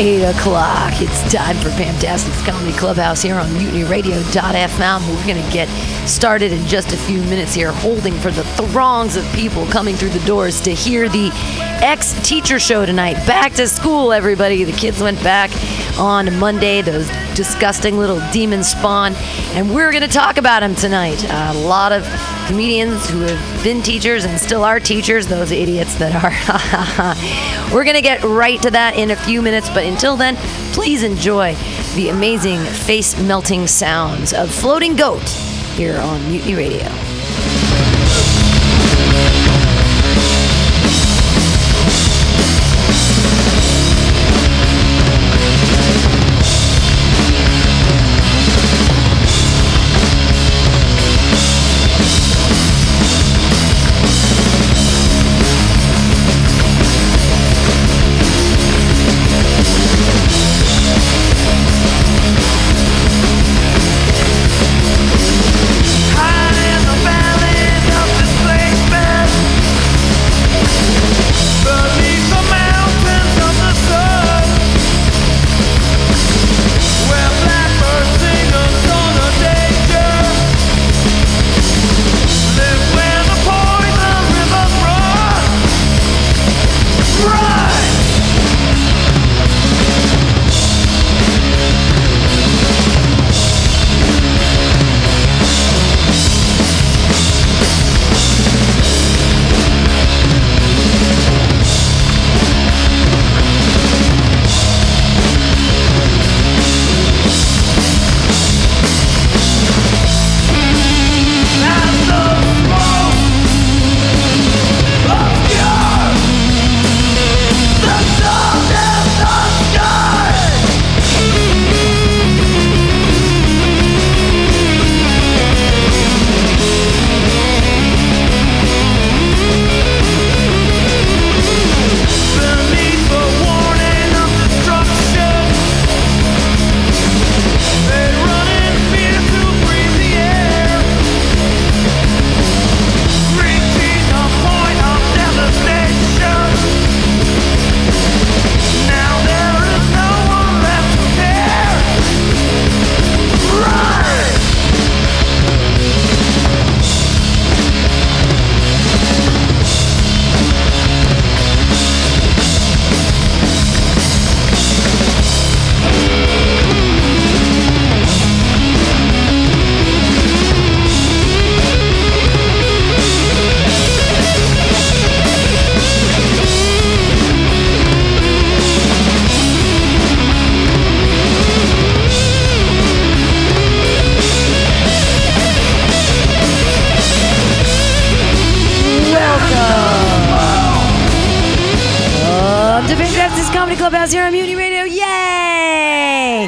8 o'clock. It's time for Fantastic's Comedy Clubhouse here on MutinyRadio.fm. We're going to get started in just a few minutes here, holding for the throngs of people coming through the doors to hear the ex teacher show tonight. Back to school, everybody. The kids went back on Monday, those disgusting little demon spawn, and we're going to talk about them tonight. a lot of comedians who have been teachers and still are teachers, those idiots that are. We're going to get right to that in a few minutes, but until then, please enjoy the amazing face melting sounds of Floating Goat here on Mutiny Radio.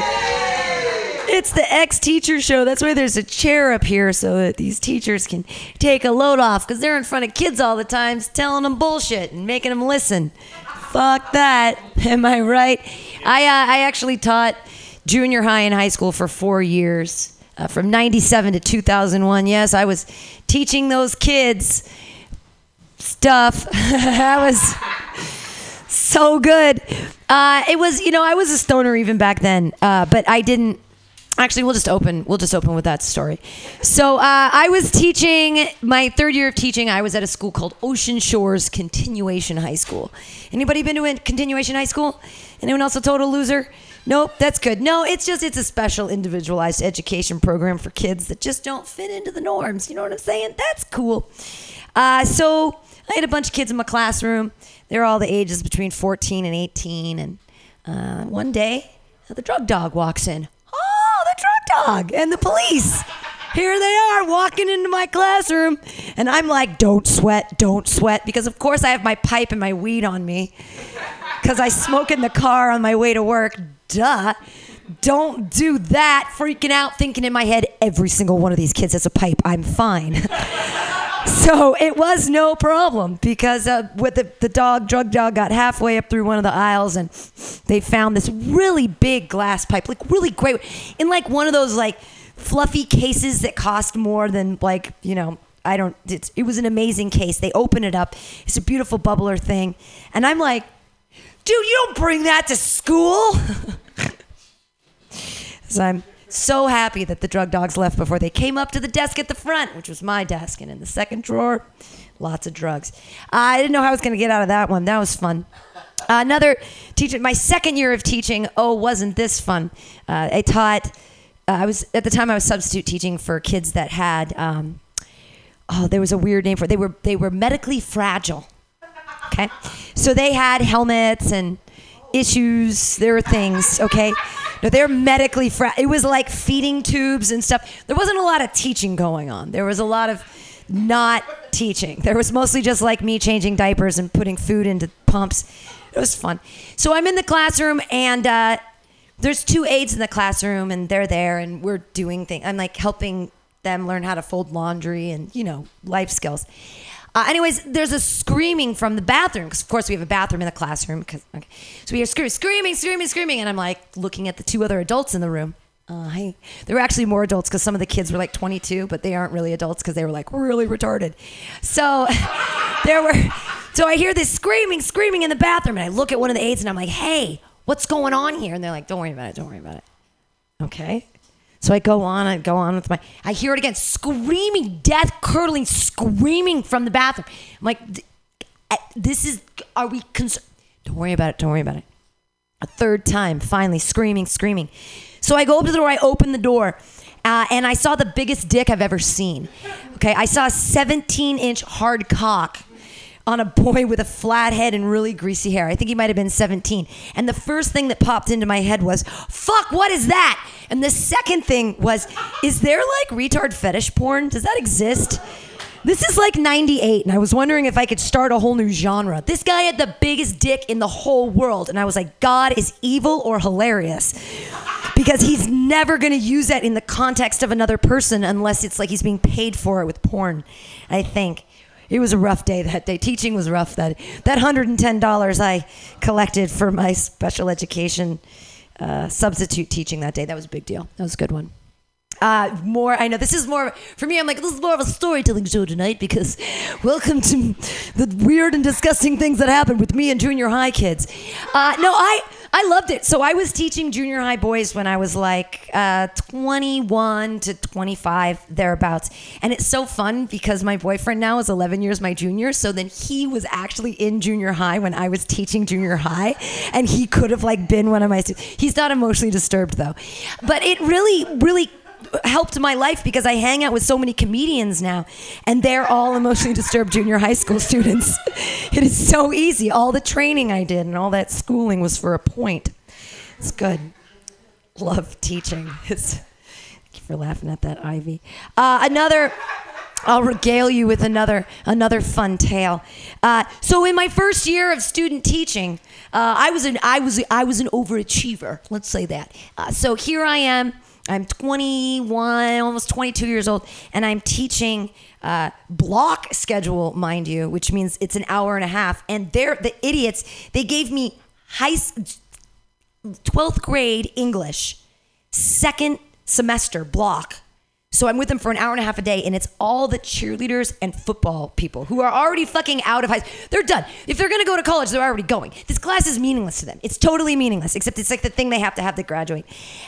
It's the ex teacher show. That's why there's a chair up here so that these teachers can take a load off because they're in front of kids all the time telling them bullshit and making them listen. Fuck that. Am I right? I, uh, I actually taught junior high and high school for four years. Uh, from 97 to 2001. Yes, I was teaching those kids stuff. that was so good. Uh, it was, you know, I was a stoner even back then, uh, but I didn't. Actually, we'll just open. We'll just open with that story. So uh, I was teaching my third year of teaching. I was at a school called Ocean Shores Continuation High School. Anybody been to a continuation high school? Anyone else a total loser? Nope, that's good. No, it's just it's a special individualized education program for kids that just don't fit into the norms. You know what I'm saying? That's cool. Uh, so I had a bunch of kids in my classroom. They're all the ages between 14 and 18. And uh, one day, the drug dog walks in. Oh, the drug dog and the police. Here they are walking into my classroom. And I'm like, don't sweat, don't sweat. Because, of course, I have my pipe and my weed on me. Because I smoke in the car on my way to work. Duh. Don't do that. Freaking out, thinking in my head, every single one of these kids has a pipe. I'm fine. so it was no problem because uh, with the, the dog, drug dog, got halfway up through one of the aisles and they found this really big glass pipe, like really great, in like one of those like fluffy cases that cost more than like you know I don't. It was an amazing case. They open it up. It's a beautiful bubbler thing, and I'm like, dude, you don't bring that to school. I'm so happy that the drug dogs left before they came up to the desk at the front, which was my desk, and in the second drawer, lots of drugs. I didn't know how I was going to get out of that one. That was fun. Another teacher, my second year of teaching. Oh, wasn't this fun? Uh, I taught. Uh, I was at the time I was substitute teaching for kids that had. Um, oh, there was a weird name for it. They were they were medically fragile. Okay, so they had helmets and issues. There were things. Okay, no, they're medically fra- It was like feeding tubes and stuff. There wasn't a lot of teaching going on. There was a lot of not teaching. There was mostly just like me changing diapers and putting food into pumps. It was fun. So I'm in the classroom and. Uh, there's two aides in the classroom and they're there and we're doing things. I'm like helping them learn how to fold laundry and you know life skills. Uh, anyways, there's a screaming from the bathroom because of course we have a bathroom in the classroom. Cause, okay. So we hear screaming, screaming, screaming, screaming, and I'm like looking at the two other adults in the room. Uh, hey, there were actually more adults because some of the kids were like 22, but they aren't really adults because they were like really retarded. So there were. So I hear this screaming, screaming in the bathroom, and I look at one of the aides and I'm like, "Hey, what's going on here?" And they're like, "Don't worry about it. Don't worry about it." Okay. So I go on, I go on with my, I hear it again, screaming, death curdling, screaming from the bathroom. I'm like, this is, are we concerned? Don't worry about it, don't worry about it. A third time, finally, screaming, screaming. So I go up to the door, I open the door, uh, and I saw the biggest dick I've ever seen. Okay, I saw a 17 inch hard cock on a boy with a flat head and really greasy hair. I think he might have been 17. And the first thing that popped into my head was, fuck, what is that? And the second thing was, is there like retard fetish porn? Does that exist? This is like 98, and I was wondering if I could start a whole new genre. This guy had the biggest dick in the whole world, and I was like, God is evil or hilarious. Because he's never gonna use that in the context of another person unless it's like he's being paid for it with porn, I think it was a rough day that day. Teaching was rough. That that hundred and ten dollars I collected for my special education uh, substitute teaching that day. That was a big deal. That was a good one. Uh, more, I know this is more for me. I'm like this is more of a storytelling show tonight because welcome to the weird and disgusting things that happen with me and junior high kids. Uh, no, I I loved it. So I was teaching junior high boys when I was like uh, 21 to 25 thereabouts, and it's so fun because my boyfriend now is 11 years my junior. So then he was actually in junior high when I was teaching junior high, and he could have like been one of my students. He's not emotionally disturbed though, but it really, really helped my life because I hang out with so many comedians now, and they're all emotionally disturbed junior high school students. It is so easy. All the training I did and all that schooling was for a point. It's good. Love teaching. It's, thank you for laughing at that, Ivy. Uh, another. I'll regale you with another another fun tale. Uh, so in my first year of student teaching, uh, I was an I was I was an overachiever. Let's say that. Uh, so here I am I'm 21, almost 22 years old, and I'm teaching uh, block schedule, mind you, which means it's an hour and a half. And they're the idiots. They gave me high 12th grade English, second semester block so I'm with them for an hour and a half a day, and it's all the cheerleaders and football people who are already fucking out of high school. They're done. If they're gonna go to college, they're already going. This class is meaningless to them. It's totally meaningless, except it's like the thing they have to have to graduate.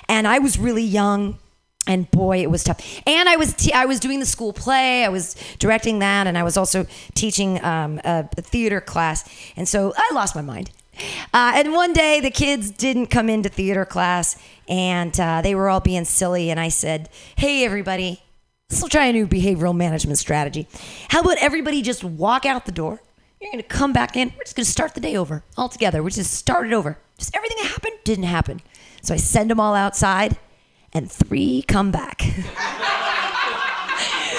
And I was really young, and boy, it was tough. And I was I was doing the school play. I was directing that, and I was also teaching um, a, a theater class. And so I lost my mind. Uh, and one day the kids didn't come into theater class and uh, they were all being silly. And I said, Hey, everybody, let's try a new behavioral management strategy. How about everybody just walk out the door? You're going to come back in. We're just going to start the day over all together. We just start it over. Just everything that happened didn't happen. So I send them all outside, and three come back.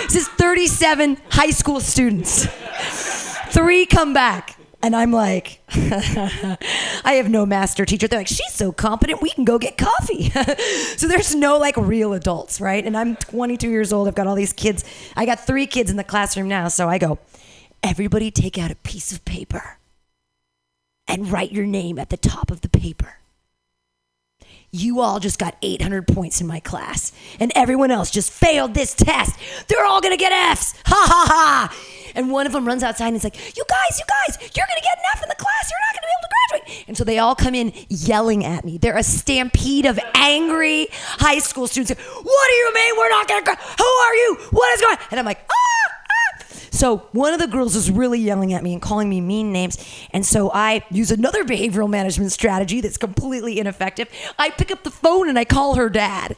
this is 37 high school students. Three come back And I'm like, I have no master teacher. They're like, she's so competent, we can go get coffee. so there's no like real adults, right? And I'm 22 years old. I've got all these kids. I got three kids in the classroom now. So I go, everybody take out a piece of paper and write your name at the top of the paper. You all just got 800 points in my class, and everyone else just failed this test. They're all gonna get F's. Ha ha ha. And one of them runs outside and is like, You guys, you guys, you're gonna get an F in the class. You're not gonna be able to graduate. And so they all come in yelling at me. They're a stampede of angry high school students. What do you mean we're not gonna gra- Who are you? What is going on? And I'm like, Ah! So one of the girls is really yelling at me and calling me mean names. And so I use another behavioral management strategy that's completely ineffective. I pick up the phone and I call her dad.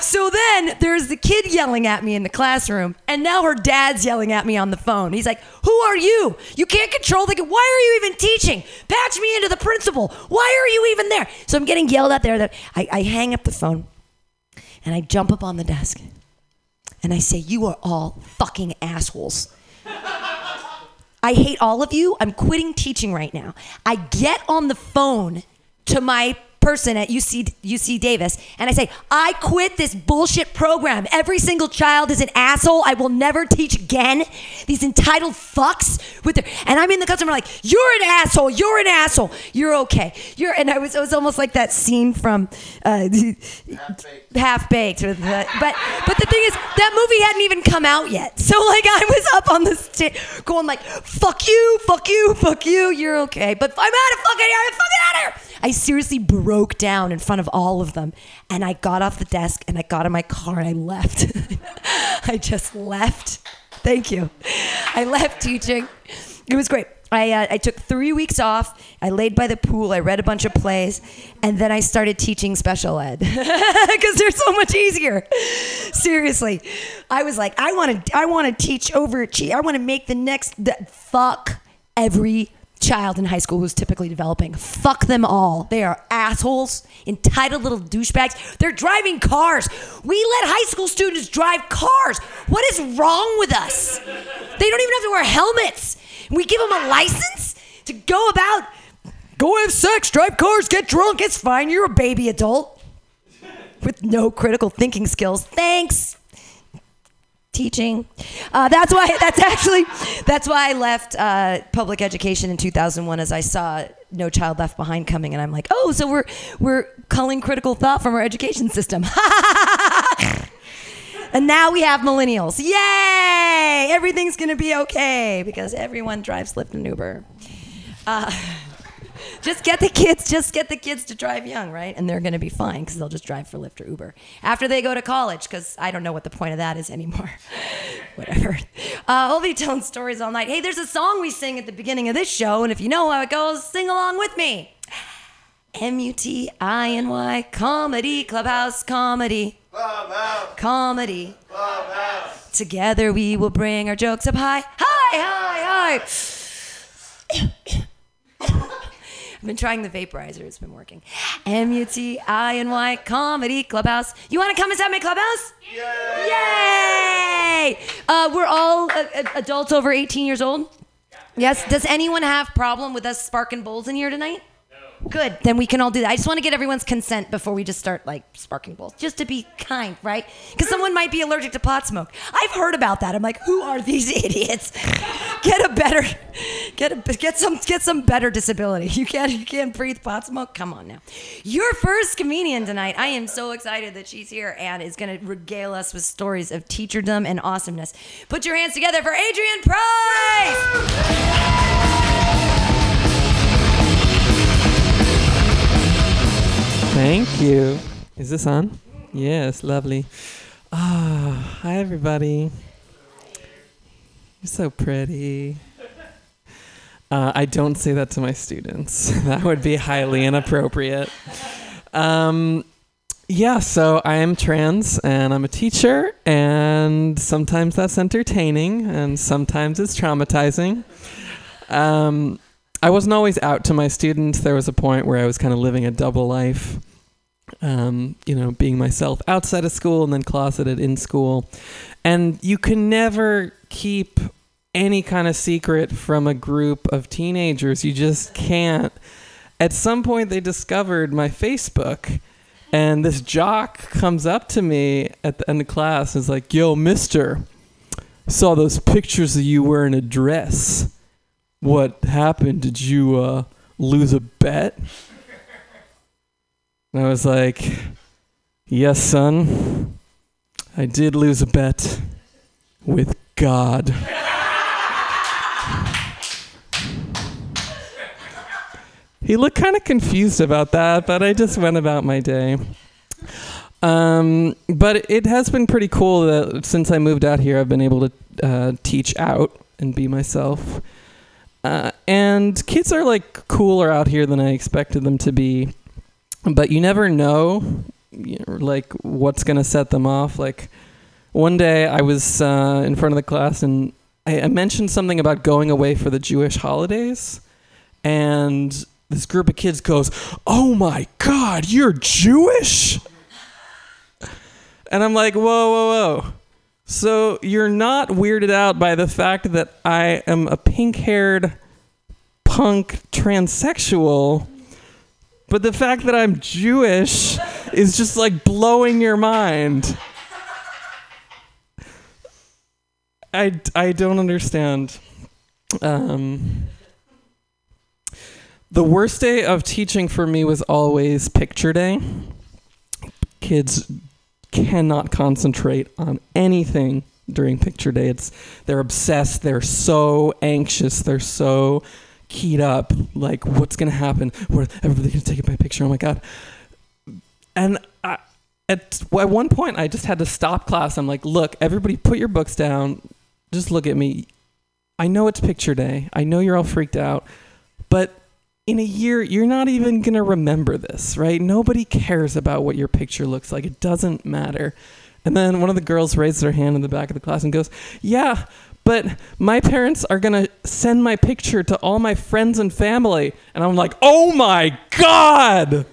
So then there's the kid yelling at me in the classroom, and now her dad's yelling at me on the phone. He's like, Who are you? You can't control the kid. Why are you even teaching? Patch me into the principal. Why are you even there? So I'm getting yelled at there. That I, I hang up the phone and I jump up on the desk and I say, You are all fucking assholes. I hate all of you. I'm quitting teaching right now. I get on the phone to my person at UC, UC Davis and I say, I quit this bullshit program. Every single child is an asshole. I will never teach again. These entitled fucks with their, and I'm in the customer like, you're an asshole. You're an asshole. You're okay. You're, and I was, it was almost like that scene from uh, Half Baked. But, but the thing is, that movie hadn't even come out yet. So like I was up on the stage going like, fuck you, fuck you, fuck you. You're okay. But I'm out of fucking here. I'm fucking out of here. I seriously broke down in front of all of them. And I got off the desk and I got in my car and I left. I just left. Thank you. I left teaching. It was great. I, uh, I took three weeks off. I laid by the pool. I read a bunch of plays, and then I started teaching special ed because they're so much easier. Seriously, I was like, I want to, I want to teach overachieve. I want to make the next. The, fuck every child in high school who's typically developing. Fuck them all. They are assholes, entitled little douchebags. They're driving cars. We let high school students drive cars. What is wrong with us? They don't even have to wear helmets. We give them a license to go about, go have sex, drive cars, get drunk. It's fine. You're a baby adult with no critical thinking skills. Thanks teaching. Uh, that's why. That's actually. That's why I left uh, public education in 2001, as I saw No Child Left Behind coming, and I'm like, oh, so we're we're culling critical thought from our education system. and now we have millennials. Yay! Everything's gonna be okay because everyone drives Lyft and Uber. Uh, just get the kids just get the kids to drive young right? And they're going to be fine because they'll just drive for lyft or uber. After they go to college because i don't know what the point of that is anymore. Whatever. Uh, we'll be telling stories all night. Hey there's a song we sing at the beginning of this show and if you know how it goes sing along with me. M-u-t-i-n-y comedy clubhouse comedy. Clubhouse. comedy. Clubhouse. together we will bring our jokes up high. High high high I've been trying the vaporizer. It's been working. M U T I N Y Comedy Clubhouse. You want to come inside my clubhouse? Yay! Yay! Uh, we're all uh, uh, adults over 18 years old. Yes. Does anyone have problem with us sparking bowls in here tonight? Good. Then we can all do that. I just want to get everyone's consent before we just start like sparking bowls, just to be kind, right? Because someone might be allergic to pot smoke. I've heard about that. I'm like, who are these idiots? Get a better, get a get some get some better disability. You can't you can't breathe pot smoke. Come on now. Your first comedian tonight. I am so excited that she's here and is going to regale us with stories of teacherdom and awesomeness. Put your hands together for Adrian Price. Thank you. Is this on? Yes, lovely. Ah, hi everybody. You're so pretty. Uh, I don't say that to my students. that would be highly inappropriate. Um, yeah, so I am trans and I'm a teacher, and sometimes that's entertaining, and sometimes it's traumatizing. Um, I wasn't always out to my students. There was a point where I was kind of living a double life um, you know, being myself outside of school and then closeted in school. And you can never keep any kind of secret from a group of teenagers. You just can't. At some point, they discovered my Facebook, and this jock comes up to me at the end of class and is like, Yo, mister, saw those pictures of you wearing a dress. What happened? Did you uh, lose a bet? And I was like, Yes, son. I did lose a bet with God. he looked kind of confused about that, but I just went about my day. Um, but it has been pretty cool that since I moved out here, I've been able to uh, teach out and be myself. Uh, and kids are like cooler out here than I expected them to be. But you never know, you know like what's gonna set them off. Like one day, I was uh, in front of the class and I, I mentioned something about going away for the Jewish holidays, and this group of kids goes, "Oh my God, you're Jewish!" And I'm like, "Whoa, whoa, whoa!" So you're not weirded out by the fact that I am a pink-haired punk transsexual, but the fact that I'm Jewish is just like blowing your mind. I, I don't understand. Um, the worst day of teaching for me was always picture day. Kids cannot concentrate on anything during picture day. It's they're obsessed. They're so anxious. They're so keyed up. Like, what's gonna happen? What everybody gonna take my picture? Oh my god! And I, at at one point, I just had to stop class. I'm like, look, everybody, put your books down. Just look at me. I know it's picture day. I know you're all freaked out, but in a year, you're not even going to remember this, right? Nobody cares about what your picture looks like. It doesn't matter. And then one of the girls raised her hand in the back of the class and goes, Yeah, but my parents are going to send my picture to all my friends and family. And I'm like, Oh my God!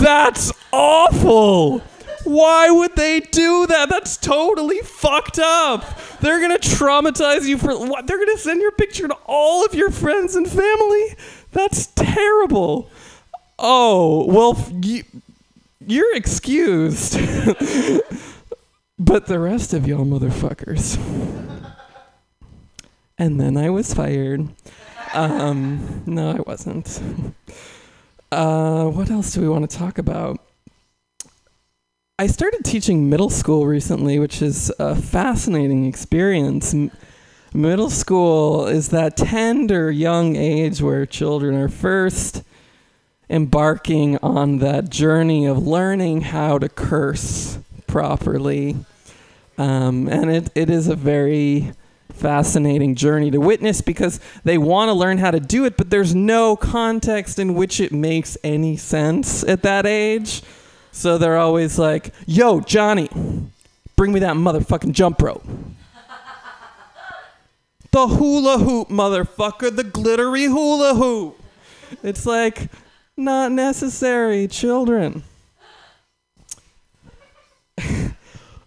That's awful! Why would they do that? That's totally fucked up. They're gonna traumatize you for what? They're gonna send your picture to all of your friends and family. That's terrible. Oh well, you, you're excused. but the rest of y'all motherfuckers. And then I was fired. Um, no, I wasn't. Uh, what else do we want to talk about? I started teaching middle school recently, which is a fascinating experience. Middle school is that tender young age where children are first embarking on that journey of learning how to curse properly. Um, and it, it is a very fascinating journey to witness because they want to learn how to do it, but there's no context in which it makes any sense at that age. So they're always like, yo, Johnny, bring me that motherfucking jump rope. The hula hoop, motherfucker, the glittery hula hoop. It's like, not necessary, children.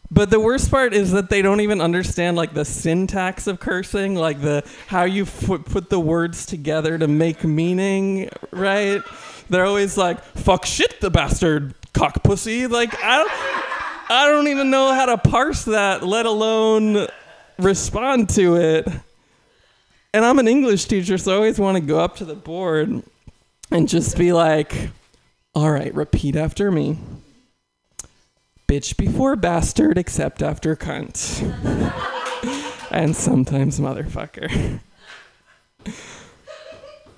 But the worst part is that they don't even understand like the syntax of cursing, like the how you put put the words together to make meaning, right? They're always like "fuck shit, the bastard cock pussy." Like I don't, I don't even know how to parse that, let alone respond to it. And I'm an English teacher, so I always want to go up to the board and just be like, "All right, repeat after me." bitch before bastard, except after cunt. and sometimes motherfucker.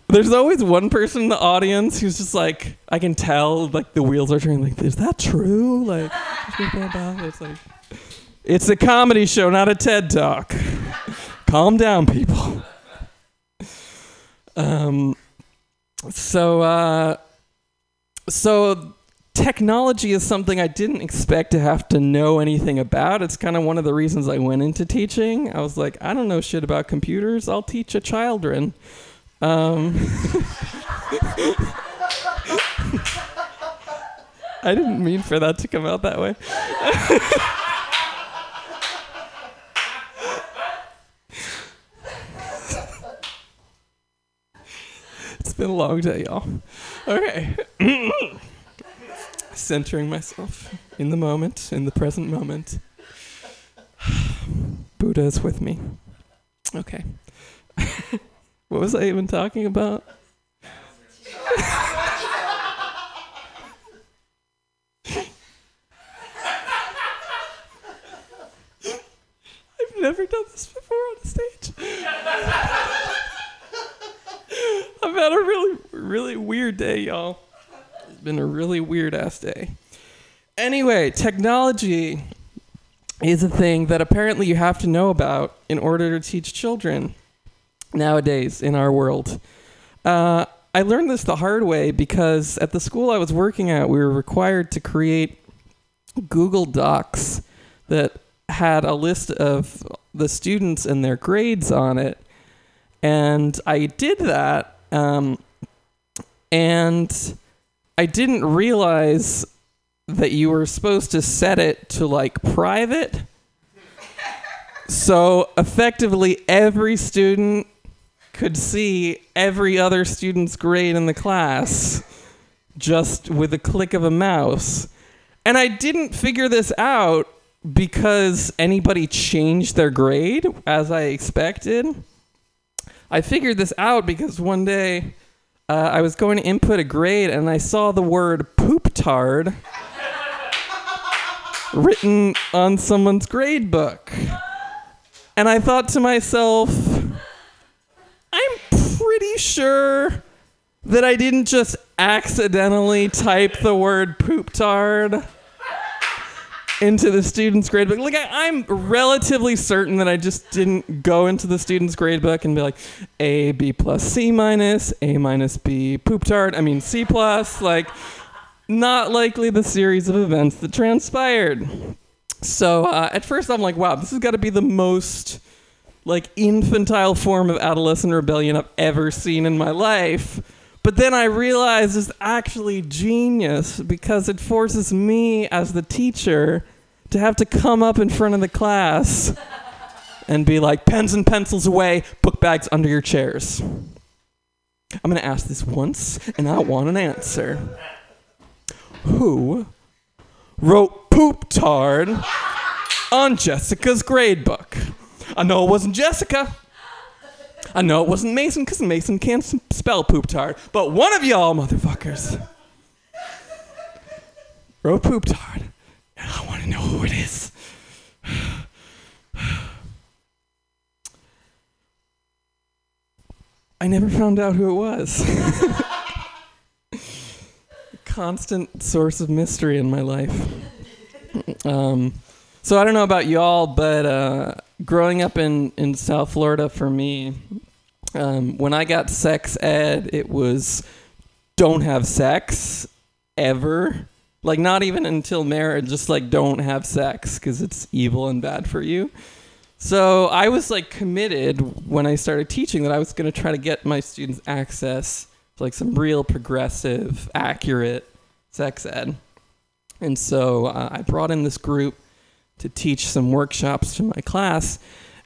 There's always one person in the audience who's just like, I can tell, like the wheels are turning. Like, is that true? Like, it's like, it's a comedy show, not a TED talk. Calm down, people. Um. So, uh, so technology is something I didn't expect to have to know anything about. It's kind of one of the reasons I went into teaching. I was like, I don't know shit about computers. I'll teach a children. Um, I didn't mean for that to come out that way. been a long day, y'all. Okay. Centering myself in the moment, in the present moment. Buddha is with me. Okay. what was I even talking about? I've never done this before on a stage. I've had a really, really weird day, y'all. It's been a really weird ass day. Anyway, technology is a thing that apparently you have to know about in order to teach children nowadays in our world. Uh, I learned this the hard way because at the school I was working at, we were required to create Google Docs that had a list of the students and their grades on it. And I did that. Um, and I didn't realize that you were supposed to set it to like private. So effectively, every student could see every other student's grade in the class just with a click of a mouse. And I didn't figure this out because anybody changed their grade as I expected. I figured this out because one day uh, I was going to input a grade and I saw the word poop tard written on someone's grade book. And I thought to myself, I'm pretty sure that I didn't just accidentally type the word poop tard into the student's grade book. Like I, I'm relatively certain that I just didn't go into the student's grade book and be like A, B plus, C minus, A minus, B, poop tart. I mean C plus. Like not likely the series of events that transpired. So uh, at first I'm like, wow, this has got to be the most like infantile form of adolescent rebellion I've ever seen in my life. But then I realize it's actually genius because it forces me as the teacher to have to come up in front of the class and be like, pens and pencils away, book bags under your chairs. I'm going to ask this once and I want an answer. Who wrote poop tard on Jessica's grade book? I know it wasn't Jessica. I know it wasn't Mason because Mason can't spell poop tart, but one of y'all motherfuckers wrote poop tart, and I want to know who it is. I never found out who it was. Constant source of mystery in my life. Um, so I don't know about y'all, but uh, growing up in, in South Florida for me, um, when I got sex ed, it was don't have sex ever. Like, not even until marriage, just like don't have sex because it's evil and bad for you. So I was like committed when I started teaching that I was going to try to get my students access to like some real progressive, accurate sex ed. And so uh, I brought in this group to teach some workshops to my class.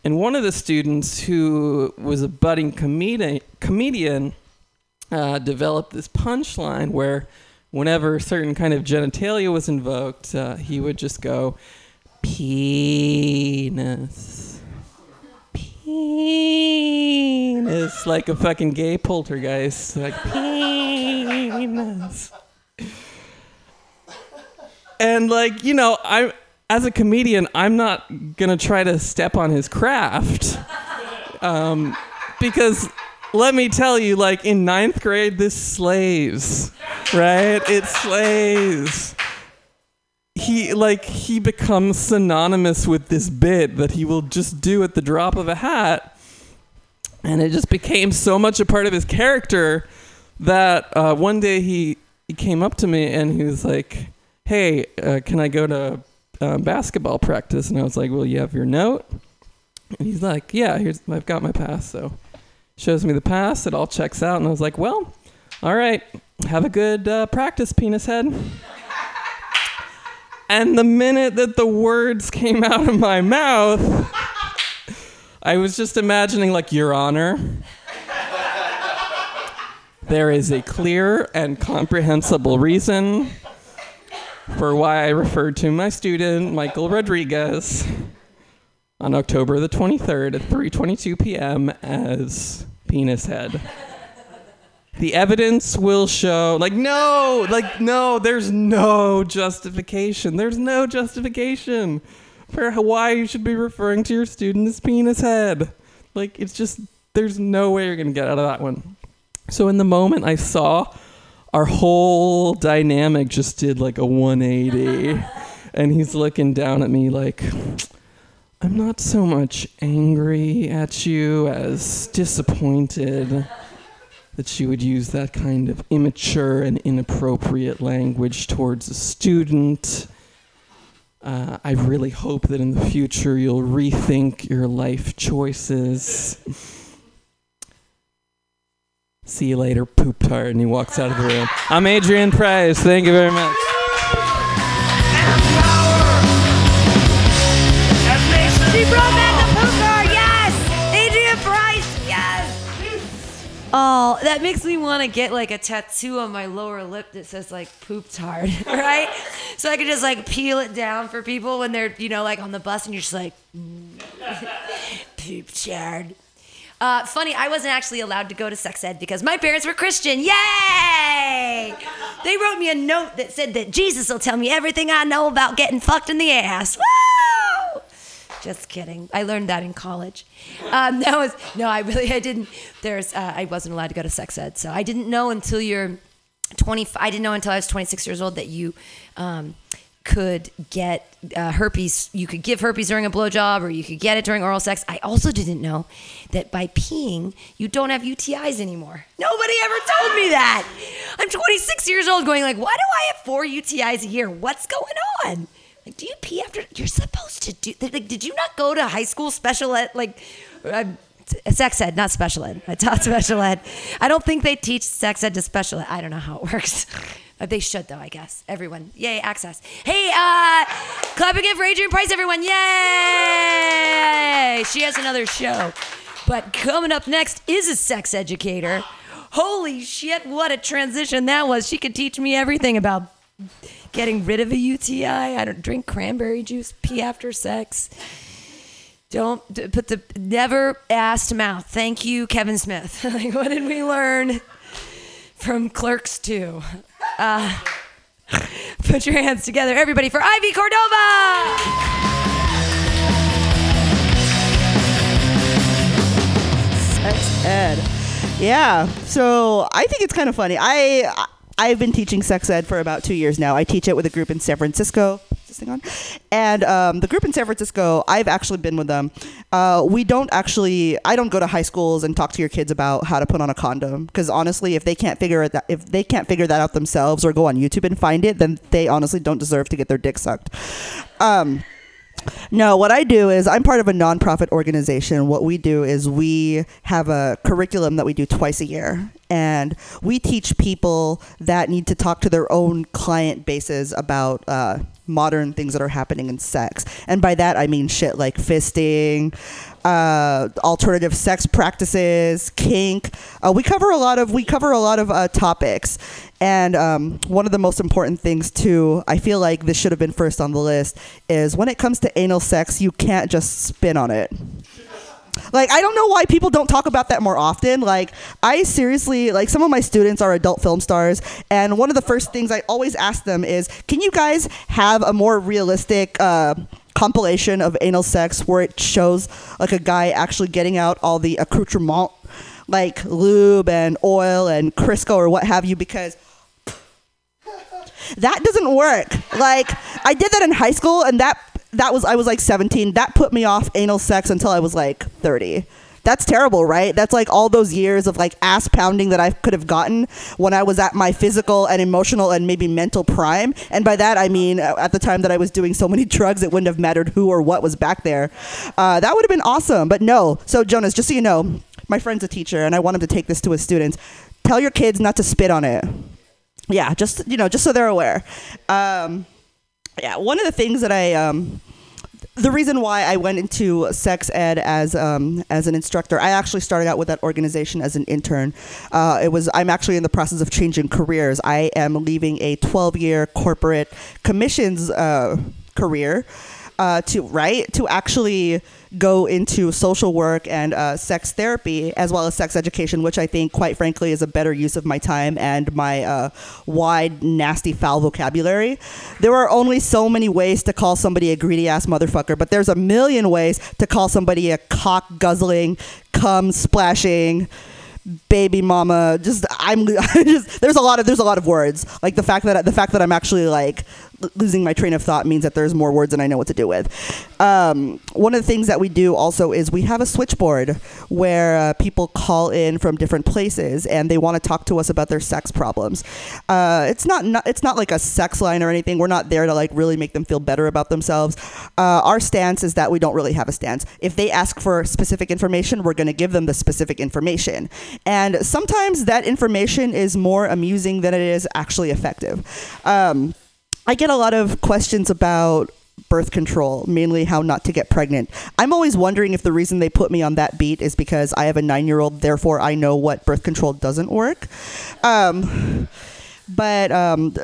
And one of the students, who was a budding comedi- comedian, uh, developed this punchline where, whenever certain kind of genitalia was invoked, uh, he would just go, penis. Penis. Like a fucking gay poltergeist. Like, penis. And, like, you know, I as a comedian, I'm not gonna try to step on his craft, um, because let me tell you, like in ninth grade, this slays, right? It slays. He like he becomes synonymous with this bit that he will just do at the drop of a hat, and it just became so much a part of his character that uh, one day he he came up to me and he was like, "Hey, uh, can I go to uh, basketball practice?" And I was like, "Well, you have your note." And he's like, "Yeah, here's I've got my pass." So shows me the pass. It all checks out, and I was like, "Well, all right, have a good uh, practice, penis head." And the minute that the words came out of my mouth, I was just imagining, like, Your Honor. There is a clear and comprehensible reason for why I referred to my student, Michael Rodriguez, on October the 23rd at 3:22 p.m. as penis head. The evidence will show like no, like no, there's no justification. There's no justification for why you should be referring to your student as penis head. Like it's just there's no way you're going to get out of that one. So in the moment I saw our whole dynamic just did like a 180 and he's looking down at me like I'm not so much angry at you as disappointed that you would use that kind of immature and inappropriate language towards a student. Uh, I really hope that in the future you'll rethink your life choices. See you later, poop tart. And he walks out of the room. I'm Adrian Price. Thank you very much. She brought back the poop. Yes, Adrian Price. Yes. Oh, that makes me want to get like a tattoo on my lower lip that says like poop tard, right? So I could just like peel it down for people when they're you know like on the bus and you're just like mm, poop tard. Uh, funny, I wasn't actually allowed to go to sex ed because my parents were Christian. Yay! They wrote me a note that said that Jesus will tell me everything I know about getting fucked in the ass. Woo! Just kidding. I learned that in college. Um, that was no, I really I didn't. There's uh, I wasn't allowed to go to sex ed, so I didn't know until you're 20. I didn't know until I was 26 years old that you um, could get uh, herpes. You could give herpes during a blowjob, or you could get it during oral sex. I also didn't know that by peeing you don't have UTIs anymore. Nobody ever told me that. I'm 26 years old, going like, why do I have four UTIs a year? What's going on? Like, do you pee after? You're supposed to do. Like, did you not go to high school special ed? Like, uh, sex ed, not special ed. I taught special ed. I don't think they teach sex ed to special ed. I don't know how it works. Uh, They should though, I guess. Everyone, yay, access. Hey, uh, clap again for Adrian Price, everyone, yay! She has another show. But coming up next is a sex educator. Holy shit, what a transition that was. She could teach me everything about getting rid of a UTI. I don't drink cranberry juice, pee after sex. Don't put the never to mouth. Thank you, Kevin Smith. like, what did we learn from Clerks 2? Uh, put your hands together, everybody, for Ivy Cordova. Sex ed. Yeah. So I think it's kind of funny. I I've been teaching sex ed for about two years now. I teach it with a group in San Francisco. Is this thing on? And um, the group in San Francisco, I've actually been with them. Uh, we don't actually. I don't go to high schools and talk to your kids about how to put on a condom because honestly, if they can't figure it if they can't figure that out themselves or go on YouTube and find it, then they honestly don't deserve to get their dick sucked. Um, no, what I do is I'm part of a nonprofit organization. What we do is we have a curriculum that we do twice a year. And we teach people that need to talk to their own client bases about uh, modern things that are happening in sex. And by that, I mean shit like fisting, uh, alternative sex practices, kink. Uh, we cover a lot of we cover a lot of uh, topics, and um, one of the most important things too, I feel like this should have been first on the list, is when it comes to anal sex, you can't just spin on it. Like I don't know why people don't talk about that more often. Like I seriously like some of my students are adult film stars and one of the first things I always ask them is, "Can you guys have a more realistic uh compilation of anal sex where it shows like a guy actually getting out all the accoutrement like lube and oil and Crisco or what have you because that doesn't work. Like I did that in high school and that that was I was like 17. That put me off anal sex until I was like 30. That's terrible, right? That's like all those years of like ass pounding that I could have gotten when I was at my physical and emotional and maybe mental prime. And by that I mean uh, at the time that I was doing so many drugs, it wouldn't have mattered who or what was back there. Uh, that would have been awesome, but no. So Jonas, just so you know, my friend's a teacher, and I want him to take this to his students. Tell your kids not to spit on it. Yeah, just you know, just so they're aware. Um, yeah, one of the things that I um, the reason why I went into sex ed as um, as an instructor, I actually started out with that organization as an intern. Uh, it was I'm actually in the process of changing careers. I am leaving a 12 year corporate commissions uh, career uh, to right? To actually go into social work and uh, sex therapy as well as sex education, which I think, quite frankly, is a better use of my time and my uh, wide, nasty, foul vocabulary. There are only so many ways to call somebody a greedy ass motherfucker, but there's a million ways to call somebody a cock guzzling, cum splashing baby mama. Just i'm just there's a lot of there's a lot of words. Like the fact that the fact that i'm actually like losing my train of thought means that there's more words than i know what to do with. Um, one of the things that we do also is we have a switchboard where uh, people call in from different places and they want to talk to us about their sex problems. Uh, it's not, not it's not like a sex line or anything. We're not there to like really make them feel better about themselves. Uh, our stance is that we don't really have a stance. If they ask for specific information we're going to give them the specific information. And sometimes that information is more amusing than it is actually effective. Um, i get a lot of questions about birth control, mainly how not to get pregnant. I'm always wondering if the reason they put me on that beat is because I have a nine year old, therefore I know what birth control doesn't work. Um, but um,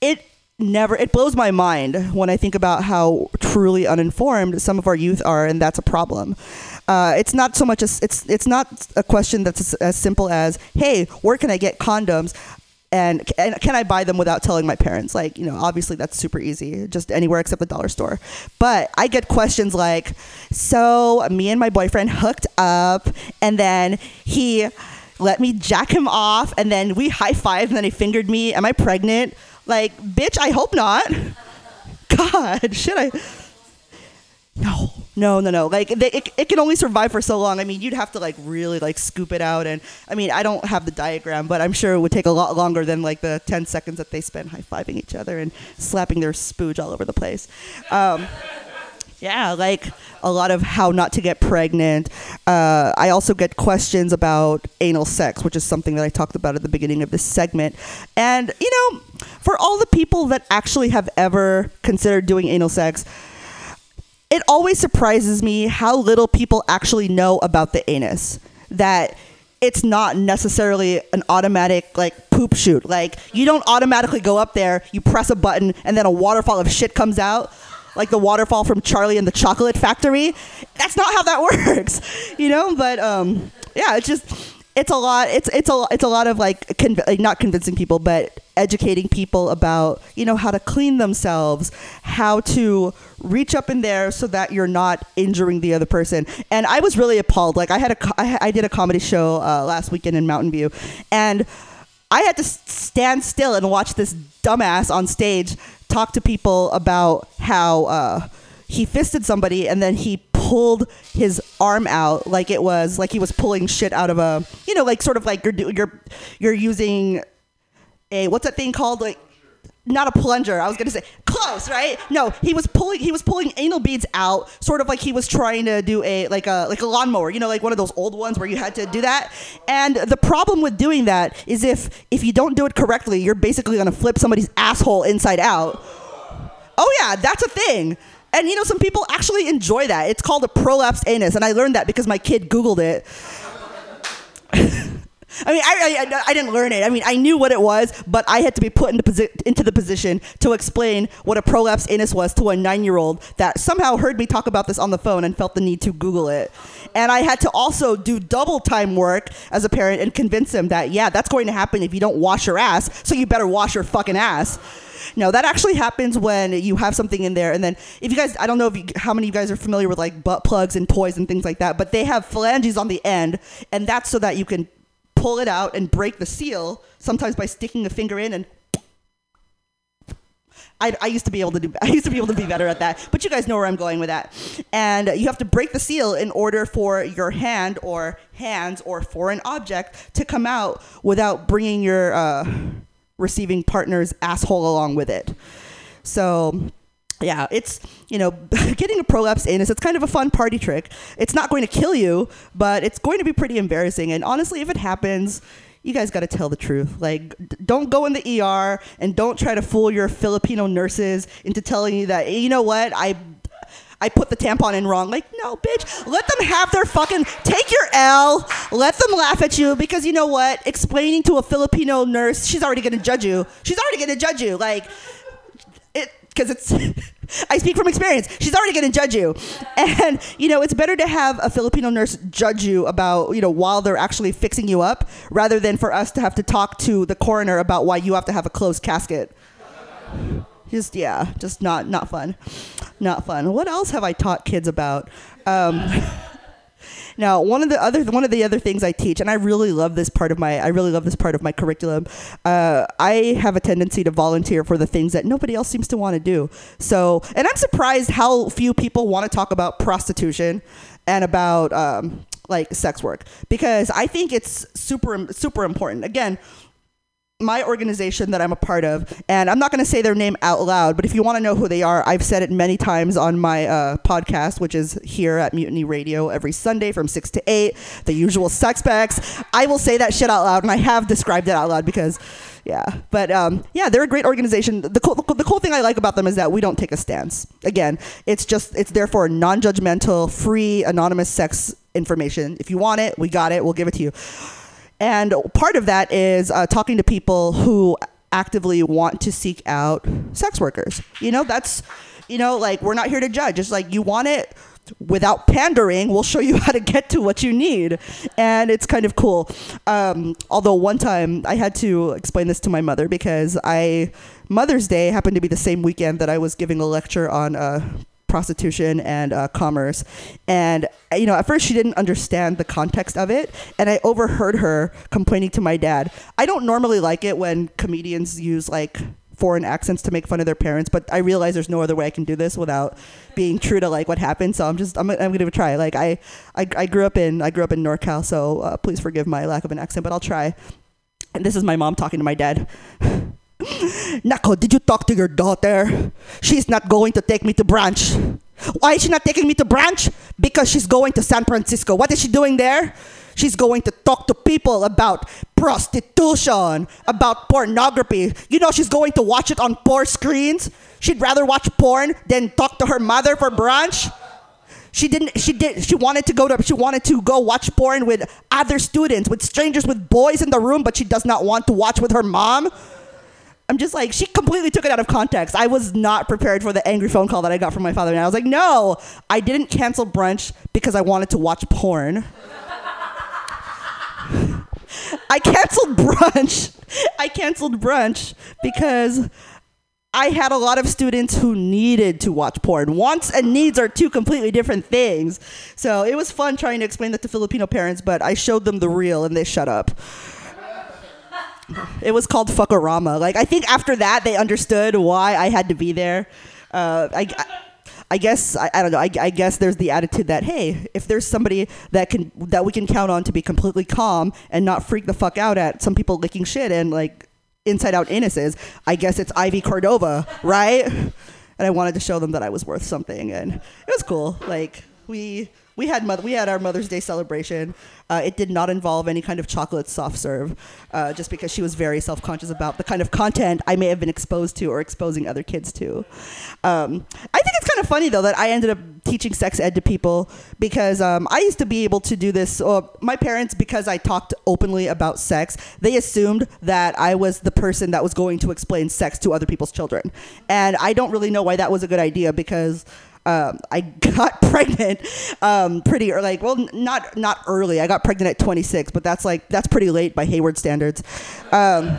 it never it blows my mind when I think about how truly uninformed some of our youth are, and that's a problem. Uh, it's not so much as it's it's not a question that's as simple as, "Hey, where can I get condoms?" And, and can I buy them without telling my parents? Like, you know, obviously that's super easy, just anywhere except the dollar store. But I get questions like, so me and my boyfriend hooked up, and then he let me jack him off, and then we high five, and then he fingered me. Am I pregnant? Like, bitch, I hope not. God, should I? No, no, no, no. Like they, it, it can only survive for so long. I mean, you'd have to like really like scoop it out, and I mean, I don't have the diagram, but I'm sure it would take a lot longer than like the 10 seconds that they spend high fiving each other and slapping their spooge all over the place. Um, yeah, like a lot of how not to get pregnant. Uh, I also get questions about anal sex, which is something that I talked about at the beginning of this segment. And, you know, for all the people that actually have ever considered doing anal sex, it always surprises me how little people actually know about the anus. That it's not necessarily an automatic like poop shoot. Like you don't automatically go up there, you press a button, and then a waterfall of shit comes out. Like the waterfall from Charlie and the Chocolate Factory. That's not how that works, you know. But um, yeah, it's just it's a lot. It's it's a it's a lot of like, conv- like not convincing people, but educating people about you know how to clean themselves, how to reach up in there so that you're not injuring the other person. And I was really appalled. Like I had a I, I did a comedy show uh, last weekend in Mountain View, and I had to stand still and watch this dumbass on stage talk to people about how uh, he fisted somebody and then he pulled his arm out like it was like he was pulling shit out of a you know like sort of like you're you're you're using a what's that thing called like not a plunger. I was gonna say close, right? No, he was pulling he was pulling anal beads out, sort of like he was trying to do a like a like a lawnmower, you know, like one of those old ones where you had to do that. And the problem with doing that is if if you don't do it correctly, you're basically gonna flip somebody's asshole inside out. Oh yeah, that's a thing. And you know, some people actually enjoy that. It's called a prolapsed anus, and I learned that because my kid Googled it. I mean, I, I, I didn't learn it. I mean, I knew what it was, but I had to be put into, posi- into the position to explain what a prolapsed anus was to a nine year old that somehow heard me talk about this on the phone and felt the need to Google it. And I had to also do double time work as a parent and convince him that, yeah, that's going to happen if you don't wash your ass, so you better wash your fucking ass. No, that actually happens when you have something in there, and then if you guys, I don't know if you, how many of you guys are familiar with like butt plugs and toys and things like that, but they have phalanges on the end, and that's so that you can pull it out and break the seal, sometimes by sticking a finger in and. I, I used to be able to do. I used to be able to be better at that, but you guys know where I'm going with that. And you have to break the seal in order for your hand or hands or foreign object to come out without bringing your uh, receiving partner's asshole along with it. So yeah, it's you know getting a prolapse anus. It's kind of a fun party trick. It's not going to kill you, but it's going to be pretty embarrassing. And honestly, if it happens, you guys got to tell the truth. Like, don't go in the ER and don't try to fool your Filipino nurses into telling you that "Hey, you know what I. I put the tampon in wrong. Like, no, bitch. Let them have their fucking take your L. Let them laugh at you because you know what? Explaining to a Filipino nurse, she's already gonna judge you. She's already gonna judge you. Like, because it's I speak from experience. She's already going to judge you, and you know it's better to have a Filipino nurse judge you about you know while they're actually fixing you up, rather than for us to have to talk to the coroner about why you have to have a closed casket. Just yeah, just not not fun, not fun. What else have I taught kids about? Um, now, one of the other one of the other things I teach, and I really love this part of my I really love this part of my curriculum. Uh, I have a tendency to volunteer for the things that nobody else seems to want to do. So, and I'm surprised how few people want to talk about prostitution and about um, like sex work because I think it's super super important. Again, my organization that I'm a part of, and I'm not going to say their name out loud, but if you want to know who they are, I've said it many times on my uh, podcast, which is here at Mutiny Radio every Sunday from 6 to 8, the usual suspects. I will say that shit out loud, and I have described it out loud because, yeah. But um, yeah, they're a great organization. The cool, the cool thing I like about them is that we don't take a stance. Again, it's just, it's therefore non judgmental, free, anonymous sex information. If you want it, we got it, we'll give it to you. And part of that is uh, talking to people who actively want to seek out sex workers. You know, that's, you know, like we're not here to judge. It's like you want it without pandering, we'll show you how to get to what you need. And it's kind of cool. Um, although one time I had to explain this to my mother because I, Mother's Day happened to be the same weekend that I was giving a lecture on uh, prostitution and uh, commerce. And, you know, at first she didn't understand the context of it. And I overheard her complaining to my dad. I don't normally like it when comedians use like foreign accents to make fun of their parents, but I realize there's no other way I can do this without being true to like what happened. So I'm just, I'm, I'm to try. Like I, I, I grew up in, I grew up in NorCal. So uh, please forgive my lack of an accent, but I'll try. And this is my mom talking to my dad. Nako, did you talk to your daughter? She's not going to take me to branch. Why is she not taking me to branch? Because she's going to San Francisco. What is she doing there? She's going to talk to people about prostitution, about pornography. You know, she's going to watch it on porn screens. She'd rather watch porn than talk to her mother for brunch. She didn't. She did. She wanted to go to. She wanted to go watch porn with other students, with strangers, with boys in the room, but she does not want to watch with her mom. I'm just like, she completely took it out of context. I was not prepared for the angry phone call that I got from my father. And I was like, no, I didn't cancel brunch because I wanted to watch porn. I canceled brunch. I canceled brunch because I had a lot of students who needed to watch porn. Wants and needs are two completely different things. So it was fun trying to explain that to Filipino parents, but I showed them the real and they shut up. It was called Fuckorama. Like I think after that they understood why I had to be there. Uh, I, I, guess I, I don't know. I, I guess there's the attitude that hey, if there's somebody that can that we can count on to be completely calm and not freak the fuck out at some people licking shit and like inside out anuses, I guess it's Ivy Cordova, right? And I wanted to show them that I was worth something, and it was cool. Like we we had mother we had our Mother's Day celebration. Uh, it did not involve any kind of chocolate soft serve, uh, just because she was very self conscious about the kind of content I may have been exposed to or exposing other kids to. Um, I think it's kind of funny though that I ended up teaching sex ed to people because um, I used to be able to do this. My parents, because I talked openly about sex, they assumed that I was the person that was going to explain sex to other people's children, and I don't really know why that was a good idea because um, I got pregnant um, pretty early. Like, well, not not early. I got pregnant at 26, but that's like that's pretty late by Hayward standards. Um,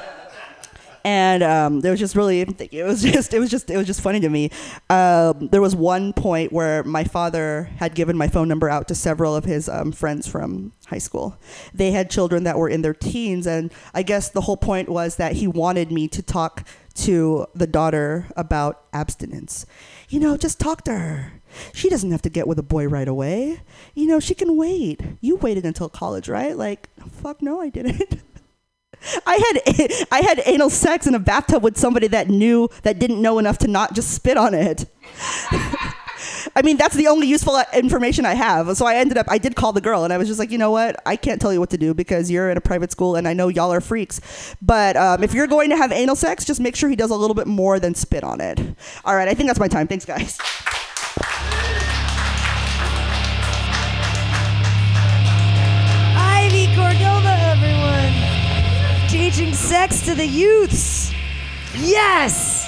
and um, there was just really it was just it was just it was just funny to me. Um, there was one point where my father had given my phone number out to several of his um, friends from high school. They had children that were in their teens, and I guess the whole point was that he wanted me to talk to the daughter about abstinence. You know, just talk to her. She doesn't have to get with a boy right away. You know, she can wait. You waited until college, right? Like, fuck no, I didn't. I had I had anal sex in a bathtub with somebody that knew that didn't know enough to not just spit on it. I mean, that's the only useful information I have. So I ended up I did call the girl and I was just like, you know what? I can't tell you what to do because you're in a private school and I know y'all are freaks. But um, if you're going to have anal sex, just make sure he does a little bit more than spit on it. All right, I think that's my time. Thanks, guys. Teaching sex to the youths. Yes!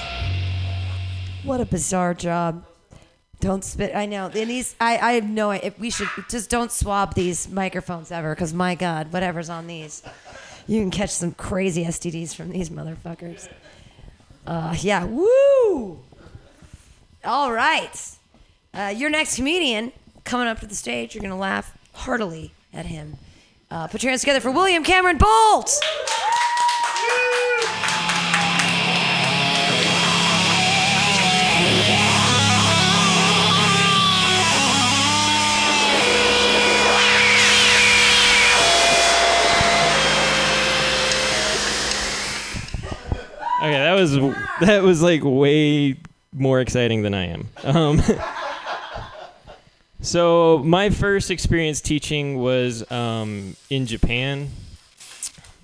What a bizarre job. Don't spit. I know. And these, I, I have no idea. If we should just don't swab these microphones ever, because my God, whatever's on these, you can catch some crazy STDs from these motherfuckers. Uh, yeah. Woo! All right. Uh, your next comedian coming up to the stage. You're going to laugh heartily at him. Uh, put your hands together for William Cameron Bolt. Okay, that was that was like way more exciting than I am. Um, so my first experience teaching was um, in Japan.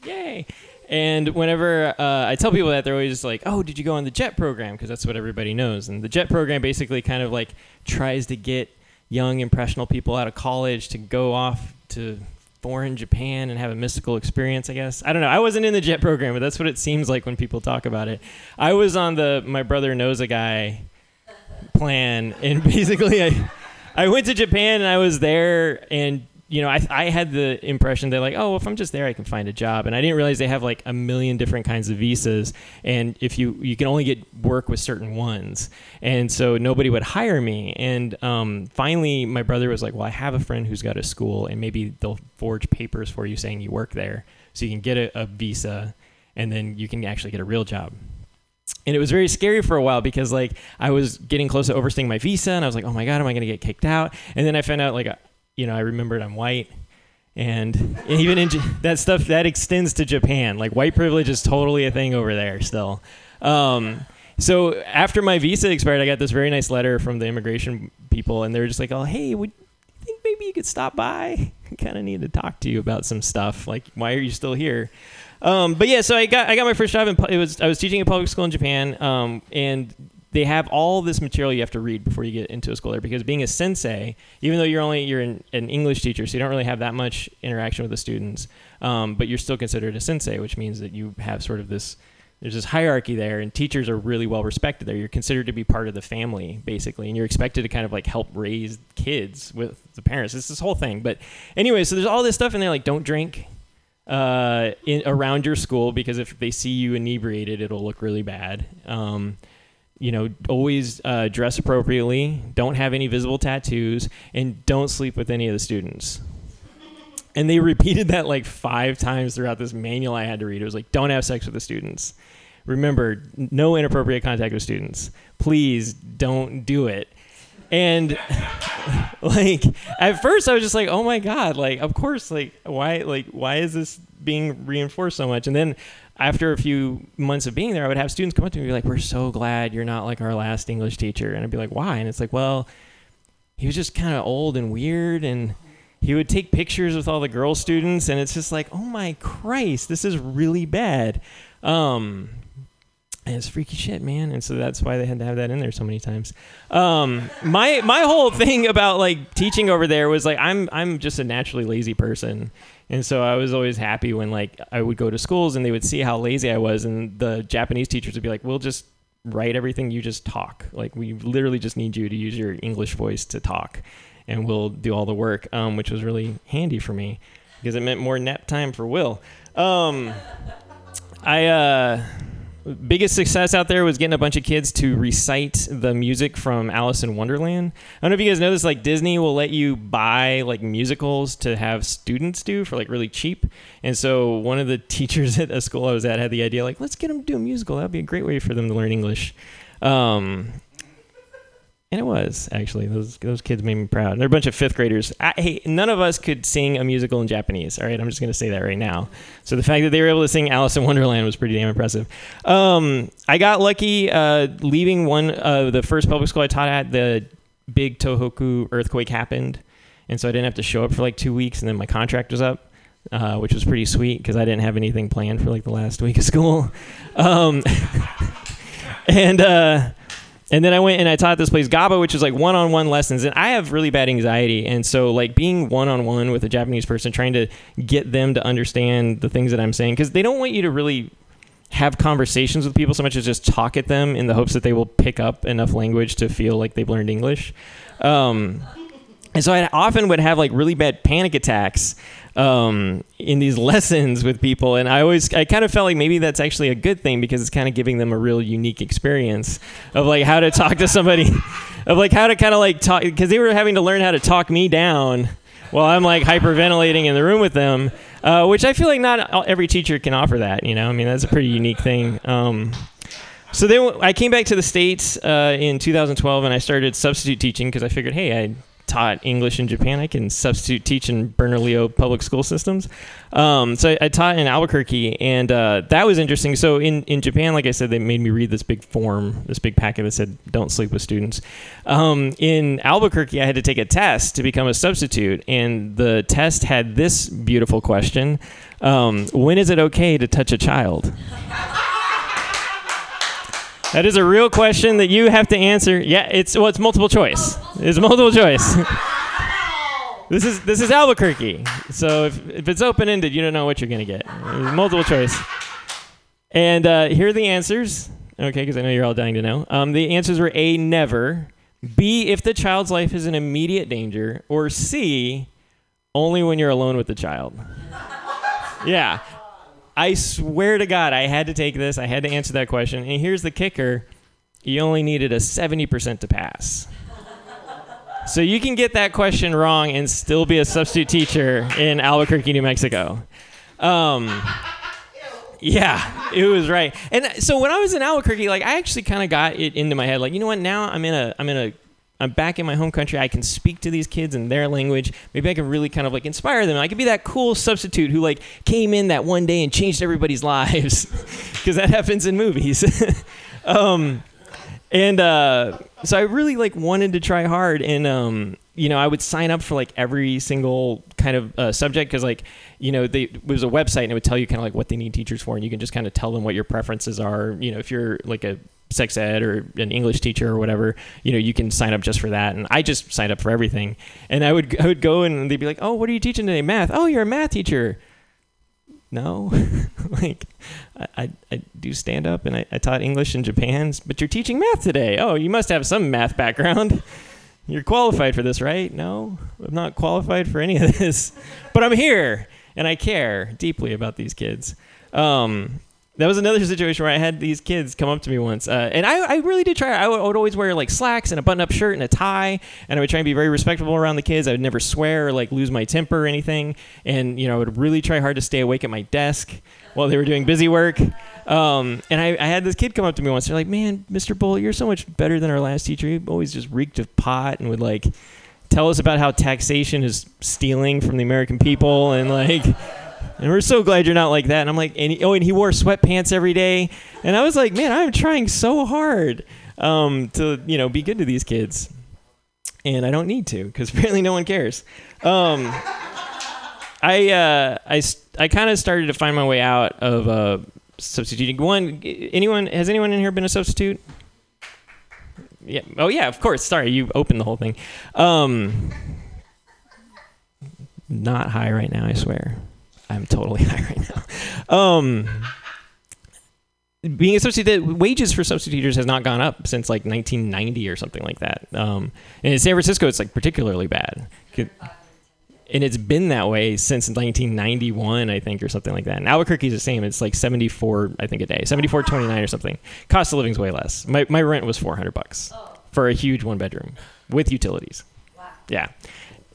Yay! And whenever uh, I tell people that, they're always just like, "Oh, did you go on the JET program?" Because that's what everybody knows. And the JET program basically kind of like tries to get young impressionable people out of college to go off to foreign Japan and have a mystical experience, I guess. I don't know. I wasn't in the jet program, but that's what it seems like when people talk about it. I was on the my brother knows a guy plan and basically I I went to Japan and I was there and you know, I, I had the impression that like, oh, if I'm just there, I can find a job, and I didn't realize they have like a million different kinds of visas, and if you you can only get work with certain ones, and so nobody would hire me, and um, finally my brother was like, well, I have a friend who's got a school, and maybe they'll forge papers for you saying you work there, so you can get a, a visa, and then you can actually get a real job. And it was very scary for a while because like I was getting close to overstaying my visa and I was like, oh my god, am I going to get kicked out? And then I found out like you know I remembered I'm white, and even in that stuff that extends to Japan. Like white privilege is totally a thing over there still. Um, so after my visa expired, I got this very nice letter from the immigration people, and they were just like, oh hey, would you think maybe you could stop by? I kind of need to talk to you about some stuff. Like why are you still here? Um, but yeah, so I got I got my first job in it was I was teaching at public school in Japan, um, and they have all this material you have to read before you get into a school there because being a sensei, even though you're only you're an, an English teacher, so you don't really have that much interaction with the students, um, but you're still considered a sensei, which means that you have sort of this there's this hierarchy there and teachers are really well respected there. You're considered to be part of the family basically and you're expected to kind of like help raise kids with the parents. It's this whole thing. But anyway so there's all this stuff in there like don't drink uh, in, around your school because if they see you inebriated, it'll look really bad. Um, you know, always uh, dress appropriately. Don't have any visible tattoos, and don't sleep with any of the students. And they repeated that like five times throughout this manual I had to read. It was like, don't have sex with the students. Remember, no inappropriate contact with students. Please don't do it. And like at first I was just like, "Oh my god, like of course like why like why is this being reinforced so much?" And then after a few months of being there, I would have students come up to me and be like, "We're so glad you're not like our last English teacher." And I'd be like, "Why?" And it's like, "Well, he was just kind of old and weird and he would take pictures with all the girl students and it's just like, "Oh my Christ, this is really bad." Um and it's freaky shit, man. And so that's why they had to have that in there so many times. Um, my my whole thing about like teaching over there was like I'm I'm just a naturally lazy person, and so I was always happy when like I would go to schools and they would see how lazy I was, and the Japanese teachers would be like, "We'll just write everything. You just talk. Like we literally just need you to use your English voice to talk, and we'll do all the work." Um, which was really handy for me because it meant more nap time for Will. Um, I. Uh, biggest success out there was getting a bunch of kids to recite the music from Alice in Wonderland. I don't know if you guys know this, like Disney will let you buy like musicals to have students do for like really cheap. And so one of the teachers at a school I was at had the idea like, let's get them to do a musical. That'd be a great way for them to learn English. Um, and it was actually those those kids made me proud. They're a bunch of fifth graders. I, hey, none of us could sing a musical in Japanese. All right, I'm just going to say that right now. So the fact that they were able to sing Alice in Wonderland was pretty damn impressive. Um, I got lucky uh, leaving one uh, the first public school I taught at. The big Tohoku earthquake happened, and so I didn't have to show up for like two weeks, and then my contract was up. Uh, which was pretty sweet because I didn't have anything planned for like the last week of school, um, and uh, and then I went and I taught this place Gaba, which is like one-on-one lessons, and I have really bad anxiety, and so like being one-on-one with a Japanese person, trying to get them to understand the things that I'm saying, because they don't want you to really have conversations with people so much as just talk at them in the hopes that they will pick up enough language to feel like they've learned English. Um, and so I often would have like really bad panic attacks um, in these lessons with people, and I always I kind of felt like maybe that's actually a good thing because it's kind of giving them a real unique experience of like how to talk to somebody, of like how to kind of like talk because they were having to learn how to talk me down while I'm like hyperventilating in the room with them, uh, which I feel like not every teacher can offer that. You know, I mean that's a pretty unique thing. Um, so then I came back to the states uh, in 2012, and I started substitute teaching because I figured, hey, I taught English in Japan. I can substitute teach in Bernalillo public school systems. Um, so I, I taught in Albuquerque, and uh, that was interesting. So in, in Japan, like I said, they made me read this big form, this big packet that said, "Don't sleep with students." Um, in Albuquerque, I had to take a test to become a substitute, and the test had this beautiful question: um, When is it okay to touch a child? That is a real question that you have to answer. Yeah, it's well, it's multiple choice. It's multiple choice. this is this is Albuquerque, so if, if it's open ended, you don't know what you're gonna get. It's multiple choice. And uh, here are the answers. Okay, because I know you're all dying to know. Um, the answers were A, never. B, if the child's life is in immediate danger. Or C, only when you're alone with the child. yeah. I swear to God, I had to take this. I had to answer that question. And here's the kicker you only needed a 70% to pass. So you can get that question wrong and still be a substitute teacher in Albuquerque, New Mexico. Um, yeah, it was right. And so when I was in Albuquerque, like I actually kind of got it into my head, like you know what? Now I'm in a, I'm in a, I'm back in my home country. I can speak to these kids in their language. Maybe I can really kind of like inspire them. I could be that cool substitute who like came in that one day and changed everybody's lives, because that happens in movies. um, and uh, so I really like wanted to try hard, and um, you know, I would sign up for like every single kind of uh, subject because like you know, they, it was a website and it would tell you kind of like what they need teachers for, and you can just kind of tell them what your preferences are. You know, if you're like a sex ed or an English teacher or whatever, you know, you can sign up just for that. And I just signed up for everything. And I would I would go and they'd be like, "Oh, what are you teaching today? Math? Oh, you're a math teacher." No, like I, I, do stand up and I, I taught English in Japan, but you're teaching math today. Oh, you must have some math background. You're qualified for this, right? No, I'm not qualified for any of this, but I'm here and I care deeply about these kids. Um, that was another situation where I had these kids come up to me once, uh, and I, I really did try. I would, I would always wear like slacks and a button-up shirt and a tie, and I would try and be very respectful around the kids. I would never swear or like lose my temper or anything, and you know I would really try hard to stay awake at my desk while they were doing busy work. Um, and I, I had this kid come up to me once. They're like, "Man, Mr. Bull, you're so much better than our last teacher. He always just reeked of pot and would like tell us about how taxation is stealing from the American people and like." And we're so glad you're not like that. And I'm like, and oh, and he wore sweatpants every day. And I was like, man, I'm trying so hard um, to, you know, be good to these kids. And I don't need to because apparently no one cares. Um, I, uh, I, I kind of started to find my way out of uh, substituting. One, anyone, has anyone in here been a substitute? Yeah. Oh, yeah, of course. Sorry, you opened the whole thing. Um, not high right now, I swear. I'm totally high right now. Um, being a substitute, wages for substitute teachers has not gone up since like 1990 or something like that. Um, and in San Francisco, it's like particularly bad. And it's been that way since 1991, I think, or something like that. And Albuquerque's the same. It's like 74, I think, a day, 74.29 or something. Cost of living's way less. My my rent was 400 bucks for a huge one bedroom with utilities. Yeah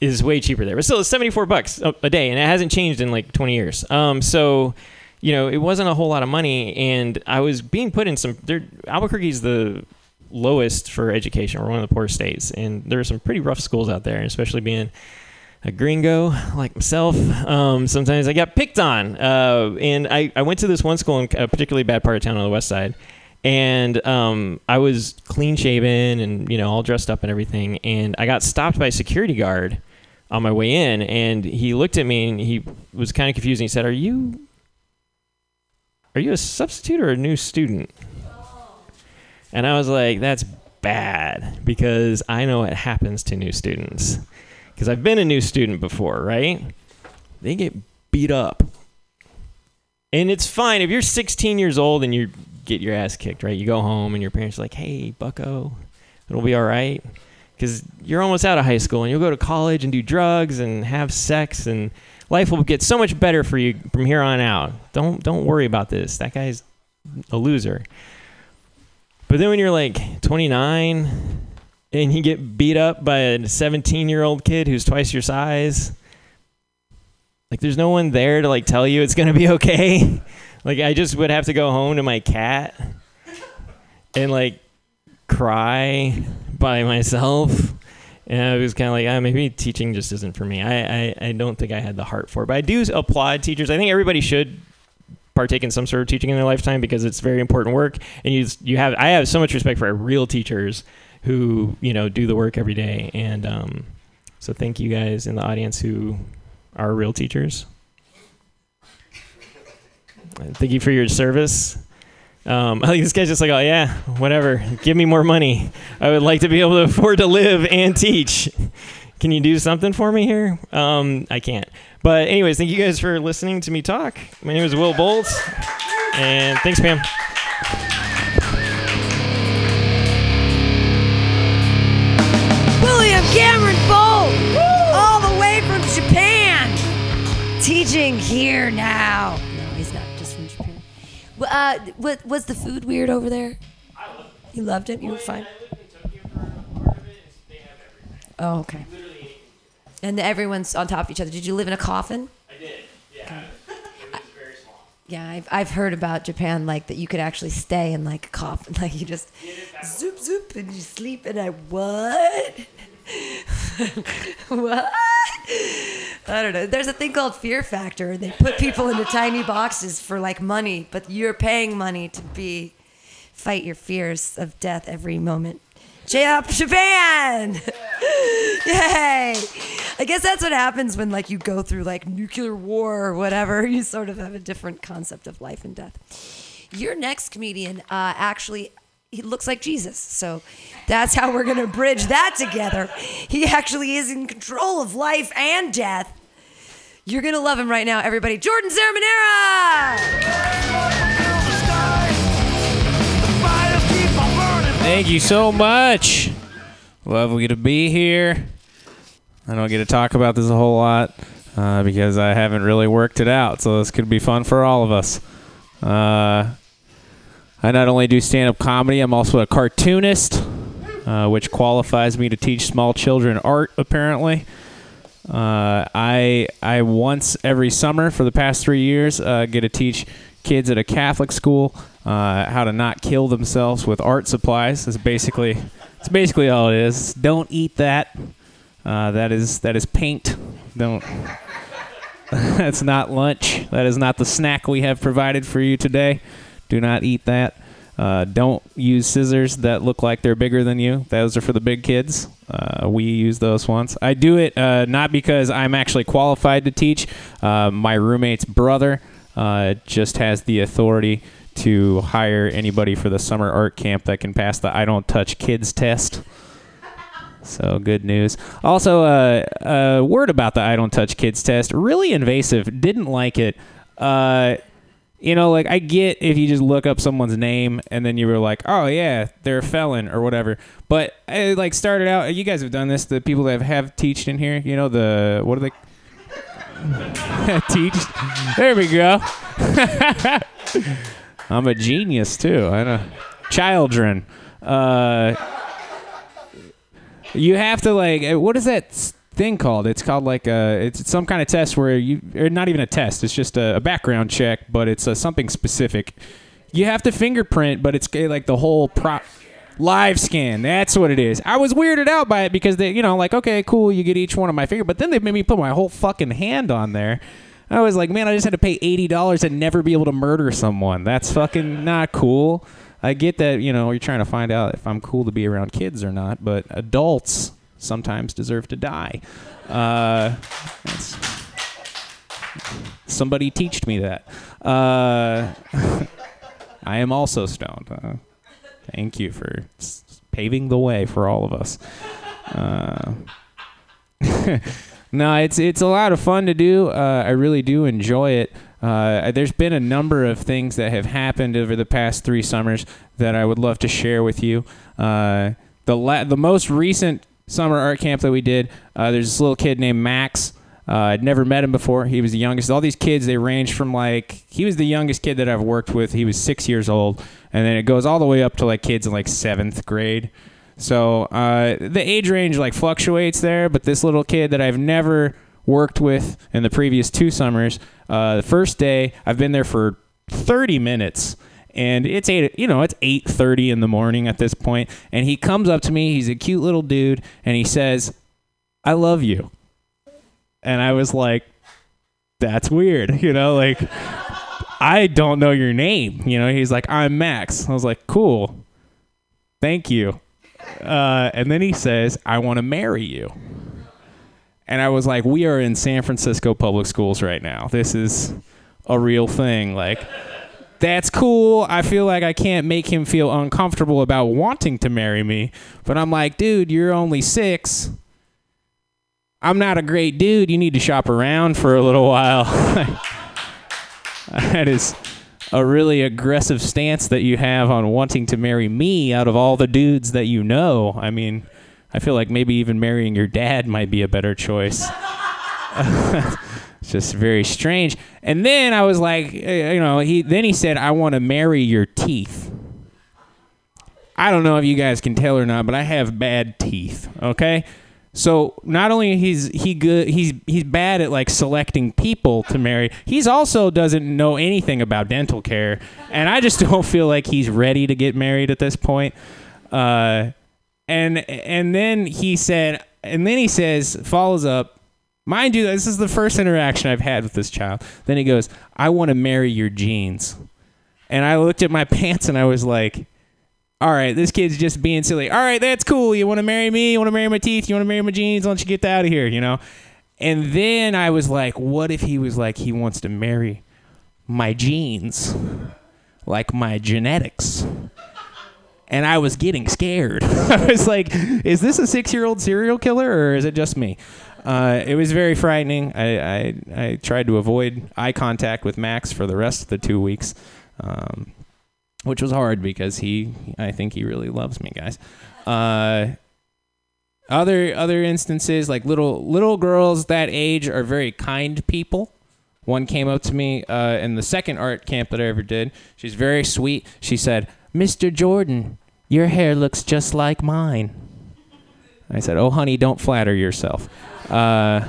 is way cheaper there. But still, it's 74 bucks a, day, and it hasn't changed in like 20 years. Um, so, you know, it wasn't a whole lot of money, and I was being put in some. There, Albuquerque's the lowest for education. We're one of the poorest states, and there are some pretty rough schools out there, especially being a gringo like myself. Um, sometimes I got picked on, uh, and I, I went to this one school in a particularly bad part of town on the west side. And um, I was clean shaven and you know all dressed up and everything, and I got stopped by a security guard on my way in, and he looked at me and he was kind of confused. And he said, "Are you are you a substitute or a new student?" And I was like, "That's bad because I know what happens to new students. Because I've been a new student before, right? They get beat up. And it's fine if you're 16 years old and you get your ass kicked, right? You go home and your parents are like, "Hey, Bucko, it'll be all right." Because you're almost out of high school and you'll go to college and do drugs and have sex and life will get so much better for you from here on out. Don't don't worry about this. That guy's a loser. But then when you're like 29 and you get beat up by a 17 year old kid who's twice your size, like there's no one there to like tell you it's gonna be okay. like I just would have to go home to my cat and like cry by myself. And I was kind of like, ah, maybe teaching just isn't for me. I, I, I don't think I had the heart for it. But I do applaud teachers. I think everybody should partake in some sort of teaching in their lifetime because it's very important work. And you you have I have so much respect for real teachers who you know do the work every day. And um, so thank you guys in the audience who are real teachers. Thank you for your service. Um, I think this guy's just like, oh yeah, whatever. Give me more money. I would like to be able to afford to live and teach. Can you do something for me here? Um, I can't. But anyways, thank you guys for listening to me talk. My name is Will Bolt, and thanks, Pam. William Cameron Bolt, all the way from Japan, teaching here now. Uh, what, was the food weird over there? You loved it. You were fine. I lived in Tokyo for a part of it. They have everything. Oh, okay. And everyone's on top of each other. Did you live in a coffin? I did. Yeah. It was very small. Yeah, I've, I've heard about Japan, like that you could actually stay in like a coffin, like you just zoop zoop and you sleep and I what? what? I don't know. There's a thing called Fear Factor. They put people into tiny boxes for like money, but you're paying money to be fight your fears of death every moment. J-up Japan! Yay! I guess that's what happens when like you go through like nuclear war or whatever. You sort of have a different concept of life and death. Your next comedian uh, actually he looks like Jesus, so that's how we're gonna bridge that together. He actually is in control of life and death. You're gonna love him right now, everybody. Jordan Zaramanera! Thank you so much. Lovely to be here. I don't get to talk about this a whole lot uh, because I haven't really worked it out, so this could be fun for all of us. Uh, I not only do stand up comedy, I'm also a cartoonist, uh, which qualifies me to teach small children art, apparently. Uh, I I once every summer for the past three years uh, get to teach kids at a Catholic school uh, how to not kill themselves with art supplies. Is basically it's basically all it is. Don't eat that. Uh, that is that is paint. Don't. That's not lunch. That is not the snack we have provided for you today. Do not eat that. Uh, don't use scissors that look like they're bigger than you. Those are for the big kids. Uh, we use those ones. I do it uh, not because I'm actually qualified to teach. Uh, my roommate's brother uh, just has the authority to hire anybody for the summer art camp that can pass the I don't touch kids test. So good news. Also, uh, a word about the I don't touch kids test. Really invasive. Didn't like it. Uh, you know, like I get if you just look up someone's name and then you were like, oh yeah, they're a felon or whatever. But I like started out. You guys have done this. The people that have have teached in here. You know the what are they? teach. There we go. I'm a genius too. I know. Children. Uh, you have to like. uh, What is that thing called? It's called like a. It's some kind of test where you. Or not even a test. It's just a, a background check, but it's uh, something specific. You have to fingerprint, but it's like the whole prop. Live scan. That's what it is. I was weirded out by it because they, you know, like, okay, cool, you get each one of my finger, but then they made me put my whole fucking hand on there. I was like, man, I just had to pay eighty dollars and never be able to murder someone. That's fucking not cool. I get that, you know, you're trying to find out if I'm cool to be around kids or not, but adults sometimes deserve to die. Uh, somebody teached me that. Uh, I am also stoned. Uh, thank you for s- paving the way for all of us. Uh, no, it's it's a lot of fun to do. Uh, I really do enjoy it. Uh, there's been a number of things that have happened over the past three summers that I would love to share with you. Uh, the la- the most recent summer art camp that we did, uh, there's this little kid named Max. Uh, I'd never met him before. He was the youngest. All these kids, they range from like he was the youngest kid that I've worked with. He was six years old, and then it goes all the way up to like kids in like seventh grade. So uh, the age range like fluctuates there, but this little kid that I've never worked with in the previous two summers, uh, the first day I've been there for 30 minutes, and it's eight, you know, it's 8:30 in the morning at this point, and he comes up to me. He's a cute little dude, and he says, "I love you," and I was like, "That's weird," you know, like. I don't know your name. You know, he's like, I'm Max. I was like, cool. Thank you. Uh, and then he says, I want to marry you. And I was like, we are in San Francisco public schools right now. This is a real thing. Like, that's cool. I feel like I can't make him feel uncomfortable about wanting to marry me. But I'm like, dude, you're only six. I'm not a great dude. You need to shop around for a little while. that is a really aggressive stance that you have on wanting to marry me out of all the dudes that you know. I mean, I feel like maybe even marrying your dad might be a better choice. just very strange. And then I was like, eh, you know, he then he said, "I want to marry your teeth." I don't know if you guys can tell or not, but I have bad teeth. Okay, so not only he's he good he's he's bad at like selecting people to marry. He's also doesn't know anything about dental care, and I just don't feel like he's ready to get married at this point. Uh, and and then he said, and then he says, follows up. Mind you, this is the first interaction I've had with this child. Then he goes, "I want to marry your jeans," and I looked at my pants and I was like all right, this kid's just being silly. All right, that's cool. You want to marry me? You want to marry my teeth? You want to marry my jeans? Why don't you get out of here? You know? And then I was like, what if he was like, he wants to marry my genes, like my genetics? And I was getting scared. I was like, is this a six year old serial killer or is it just me? Uh, it was very frightening. I, I, I tried to avoid eye contact with Max for the rest of the two weeks. Um, which was hard because he I think he really loves me, guys. Uh, other other instances like little little girls that age are very kind people. One came up to me uh, in the second art camp that I ever did. She's very sweet. She said, "Mr. Jordan, your hair looks just like mine." I said, "Oh, honey, don't flatter yourself. Uh,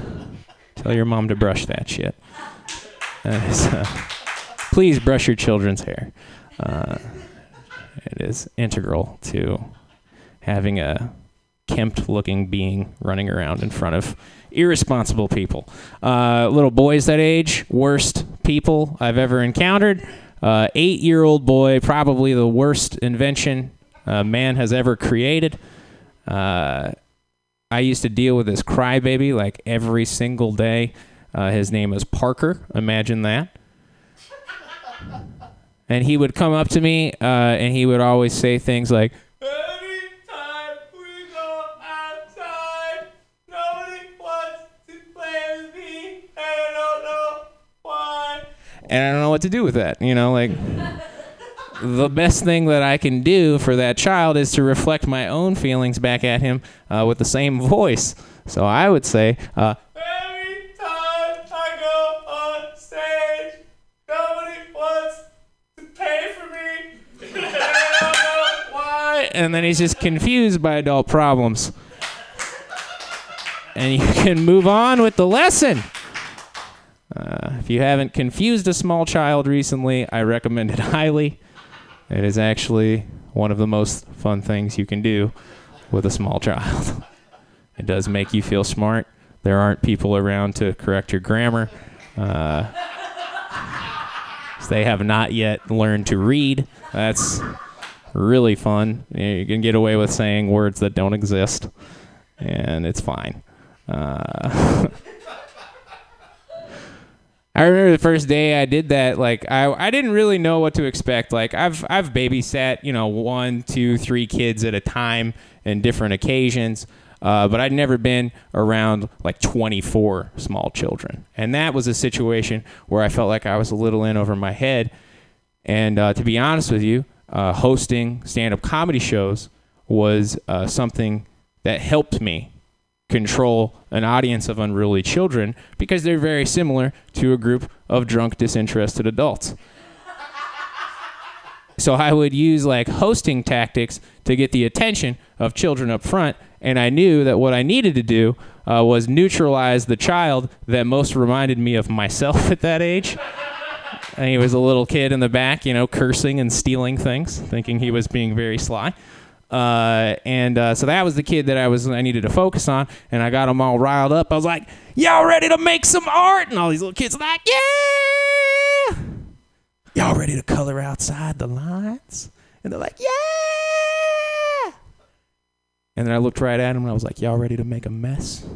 tell your mom to brush that shit. Uh, please brush your children's hair." Uh, it is integral to having a kempt looking being running around in front of irresponsible people. Uh, little boys that age, worst people I've ever encountered. Uh, Eight year old boy, probably the worst invention uh, man has ever created. Uh, I used to deal with this crybaby like every single day. Uh, his name is Parker. Imagine that and he would come up to me uh, and he would always say things like Anytime we go outside, nobody wants to play with me, and I don't know why. and i don't know what to do with that you know like the best thing that i can do for that child is to reflect my own feelings back at him uh, with the same voice. So i would say uh, Every time I go on stage, nobody wants to pay for me, and I don't know why. and then he's just confused by adult problems. And you can move on with the lesson. Uh, if you haven't confused a small child recently i recommend it highly it is actually one of the most fun things you can do with a small child it does make you feel smart there aren't people around to correct your grammar uh, they have not yet learned to read that's really fun. You can get away with saying words that don't exist, and it's fine. Uh, I remember the first day I did that. Like I, I didn't really know what to expect. Like I've I've babysat you know one, two, three kids at a time in different occasions, uh, but I'd never been around like 24 small children, and that was a situation where I felt like I was a little in over my head. And uh, to be honest with you, uh, hosting stand-up comedy shows was uh, something that helped me control an audience of unruly children because they're very similar to a group of drunk, disinterested adults. So I would use like hosting tactics to get the attention of children up front, and I knew that what I needed to do uh, was neutralize the child that most reminded me of myself at that age. And he was a little kid in the back, you know, cursing and stealing things, thinking he was being very sly. Uh, and uh, so that was the kid that I was I needed to focus on, and I got them all riled up. I was like, "Y'all ready to make some art?" And all these little kids like, "Yeah!" Y'all ready to color outside the lines? And they're like, "Yeah!" And then I looked right at him and I was like, "Y'all ready to make a mess?"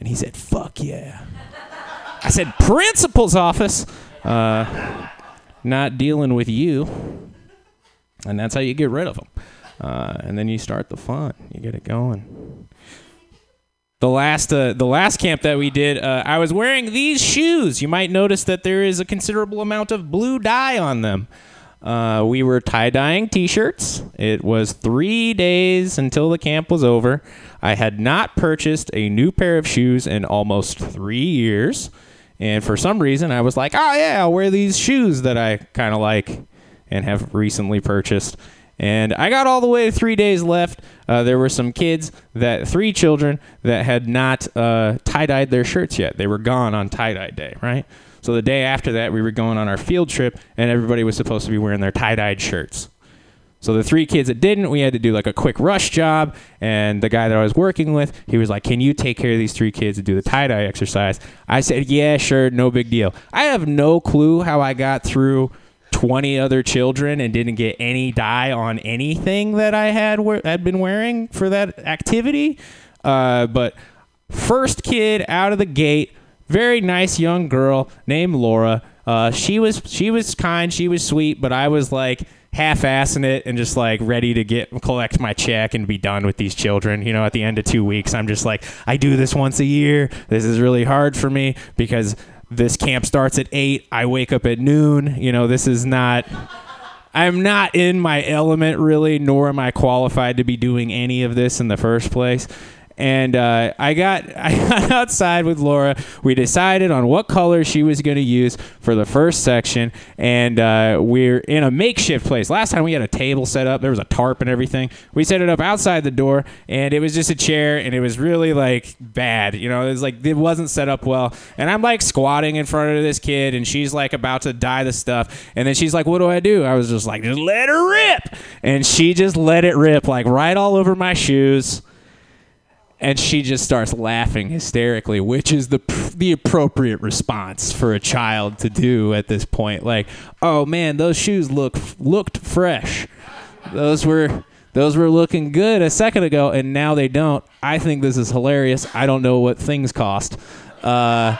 And he said, "Fuck yeah!" I said, "Principal's office, uh, not dealing with you." And that's how you get rid of them. Uh, and then you start the fun. You get it going. The last, uh, the last camp that we did, uh, I was wearing these shoes. You might notice that there is a considerable amount of blue dye on them. Uh, we were tie dyeing T-shirts. It was three days until the camp was over. I had not purchased a new pair of shoes in almost three years, and for some reason, I was like, "Oh yeah, I'll wear these shoes that I kind of like and have recently purchased." And I got all the way to three days left. Uh, there were some kids that three children that had not uh, tie dyed their shirts yet. They were gone on tie dye day, right? So the day after that, we were going on our field trip, and everybody was supposed to be wearing their tie dyed shirts. So the three kids that didn't, we had to do like a quick rush job. And the guy that I was working with, he was like, "Can you take care of these three kids and do the tie dye exercise?" I said, "Yeah, sure, no big deal." I have no clue how I got through 20 other children and didn't get any dye on anything that I had we- had been wearing for that activity. Uh, but first kid out of the gate, very nice young girl named Laura. Uh, she was she was kind, she was sweet, but I was like half-assing it and just like ready to get collect my check and be done with these children. You know, at the end of two weeks, I'm just like, I do this once a year. This is really hard for me because this camp starts at eight. I wake up at noon. You know, this is not. I'm not in my element really, nor am I qualified to be doing any of this in the first place. And uh, I got I got outside with Laura. We decided on what color she was going to use for the first section, and uh, we're in a makeshift place. Last time we had a table set up. There was a tarp and everything. We set it up outside the door, and it was just a chair, and it was really like bad. You know, it was like it wasn't set up well. And I'm like squatting in front of this kid, and she's like about to dye the stuff, and then she's like, "What do I do?" I was just like, "Just let her rip," and she just let it rip, like right all over my shoes and she just starts laughing hysterically, which is the the appropriate response for a child to do at this point. Like, oh man, those shoes look looked fresh. Those were those were looking good a second ago, and now they don't. I think this is hilarious. I don't know what things cost. Uh,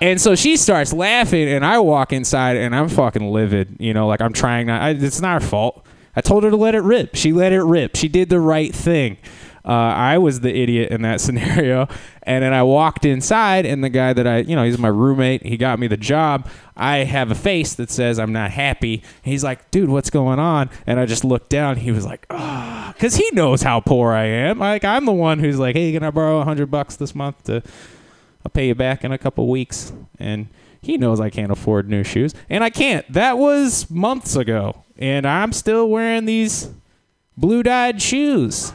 and so she starts laughing, and I walk inside, and I'm fucking livid. You know, like I'm trying not. I, it's not her fault. I told her to let it rip. She let it rip. She did the right thing. Uh, I was the idiot in that scenario. And then I walked inside, and the guy that I, you know, he's my roommate. He got me the job. I have a face that says I'm not happy. He's like, dude, what's going on? And I just looked down. He was like, ah, because he knows how poor I am. Like I'm the one who's like, hey, can I borrow a hundred bucks this month to? I'll pay you back in a couple weeks. And he knows I can't afford new shoes, and I can't. That was months ago, and I'm still wearing these blue dyed shoes.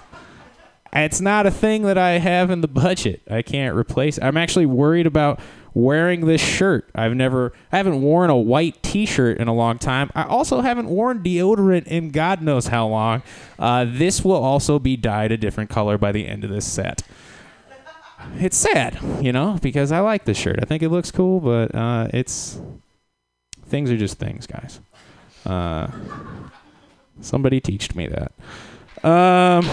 It's not a thing that I have in the budget. I can't replace. I'm actually worried about wearing this shirt. I've never I haven't worn a white t-shirt in a long time. I also haven't worn deodorant in God knows how long. Uh, this will also be dyed a different color by the end of this set. It's sad, you know, because I like this shirt. I think it looks cool, but uh, it's things are just things, guys. Uh, somebody teached me that. Um,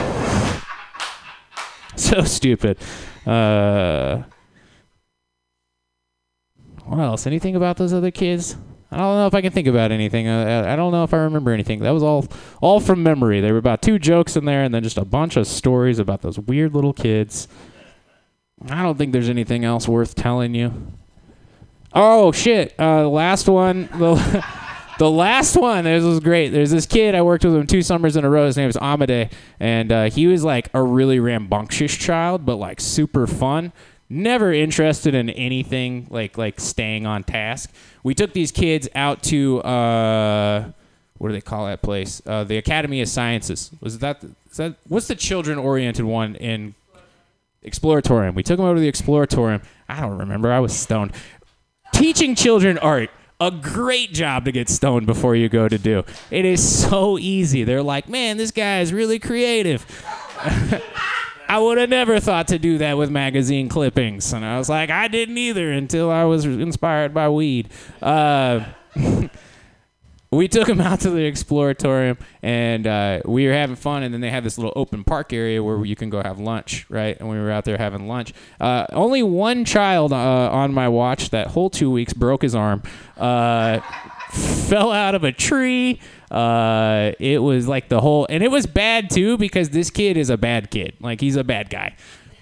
so stupid. Uh, what else? Anything about those other kids? I don't know if I can think about anything. Uh, I don't know if I remember anything. That was all all from memory. There were about two jokes in there, and then just a bunch of stories about those weird little kids. I don't think there's anything else worth telling you. Oh shit! Uh, last one. The, the last one. This was great. There's this kid I worked with him two summers in a row. His name was Amade, and uh, he was like a really rambunctious child, but like super fun. Never interested in anything like like staying on task. We took these kids out to uh, what do they call that place? Uh, the Academy of Sciences. Was that is that what's the children oriented one in Exploratorium? We took them over to the Exploratorium. I don't remember. I was stoned teaching children art a great job to get stoned before you go to do. It is so easy. They're like man this guy is really creative. I would have never thought to do that with magazine clippings. And i was like i didn't either until i was inspired by weed. Uh, we took them out to the exploratorium and uh, we were having fun and then they had this little open park area where you can go have lunch right? And we were out there having lunch. Uh, only one child uh, on my watch that whole two weeks broke his arm uh, fell out of a tree. Uh, it was like the whole and it was bad too because this kid is a bad kid. Like he's a bad guy.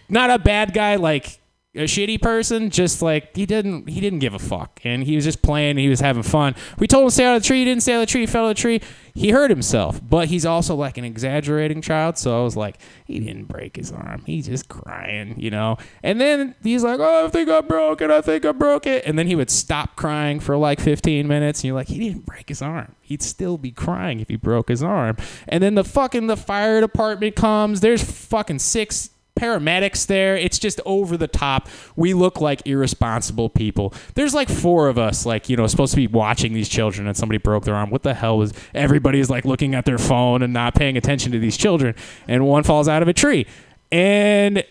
Not a bad guy like a shitty person just like he didn't he didn't give a fuck. And he was just playing he was having fun. We told him to stay out of the tree he didn't stay out of the tree he fell out of the tree. He hurt himself but he's also like an exaggerating child so i was like he didn't break his arm. He's just crying you know? And then he's like oh i think i broke it i think i broke it. And then he would stop crying for like 15 minutes and you're like he didn't break his arm. He'd still be crying if he broke his arm. And then the fucking the fire department comes. There's fucking six paramedics there. It's just over the top. We look like irresponsible people. There's like four of us, like, you know, supposed to be watching these children and somebody broke their arm. What the hell was everybody's like looking at their phone and not paying attention to these children and one falls out of a tree. And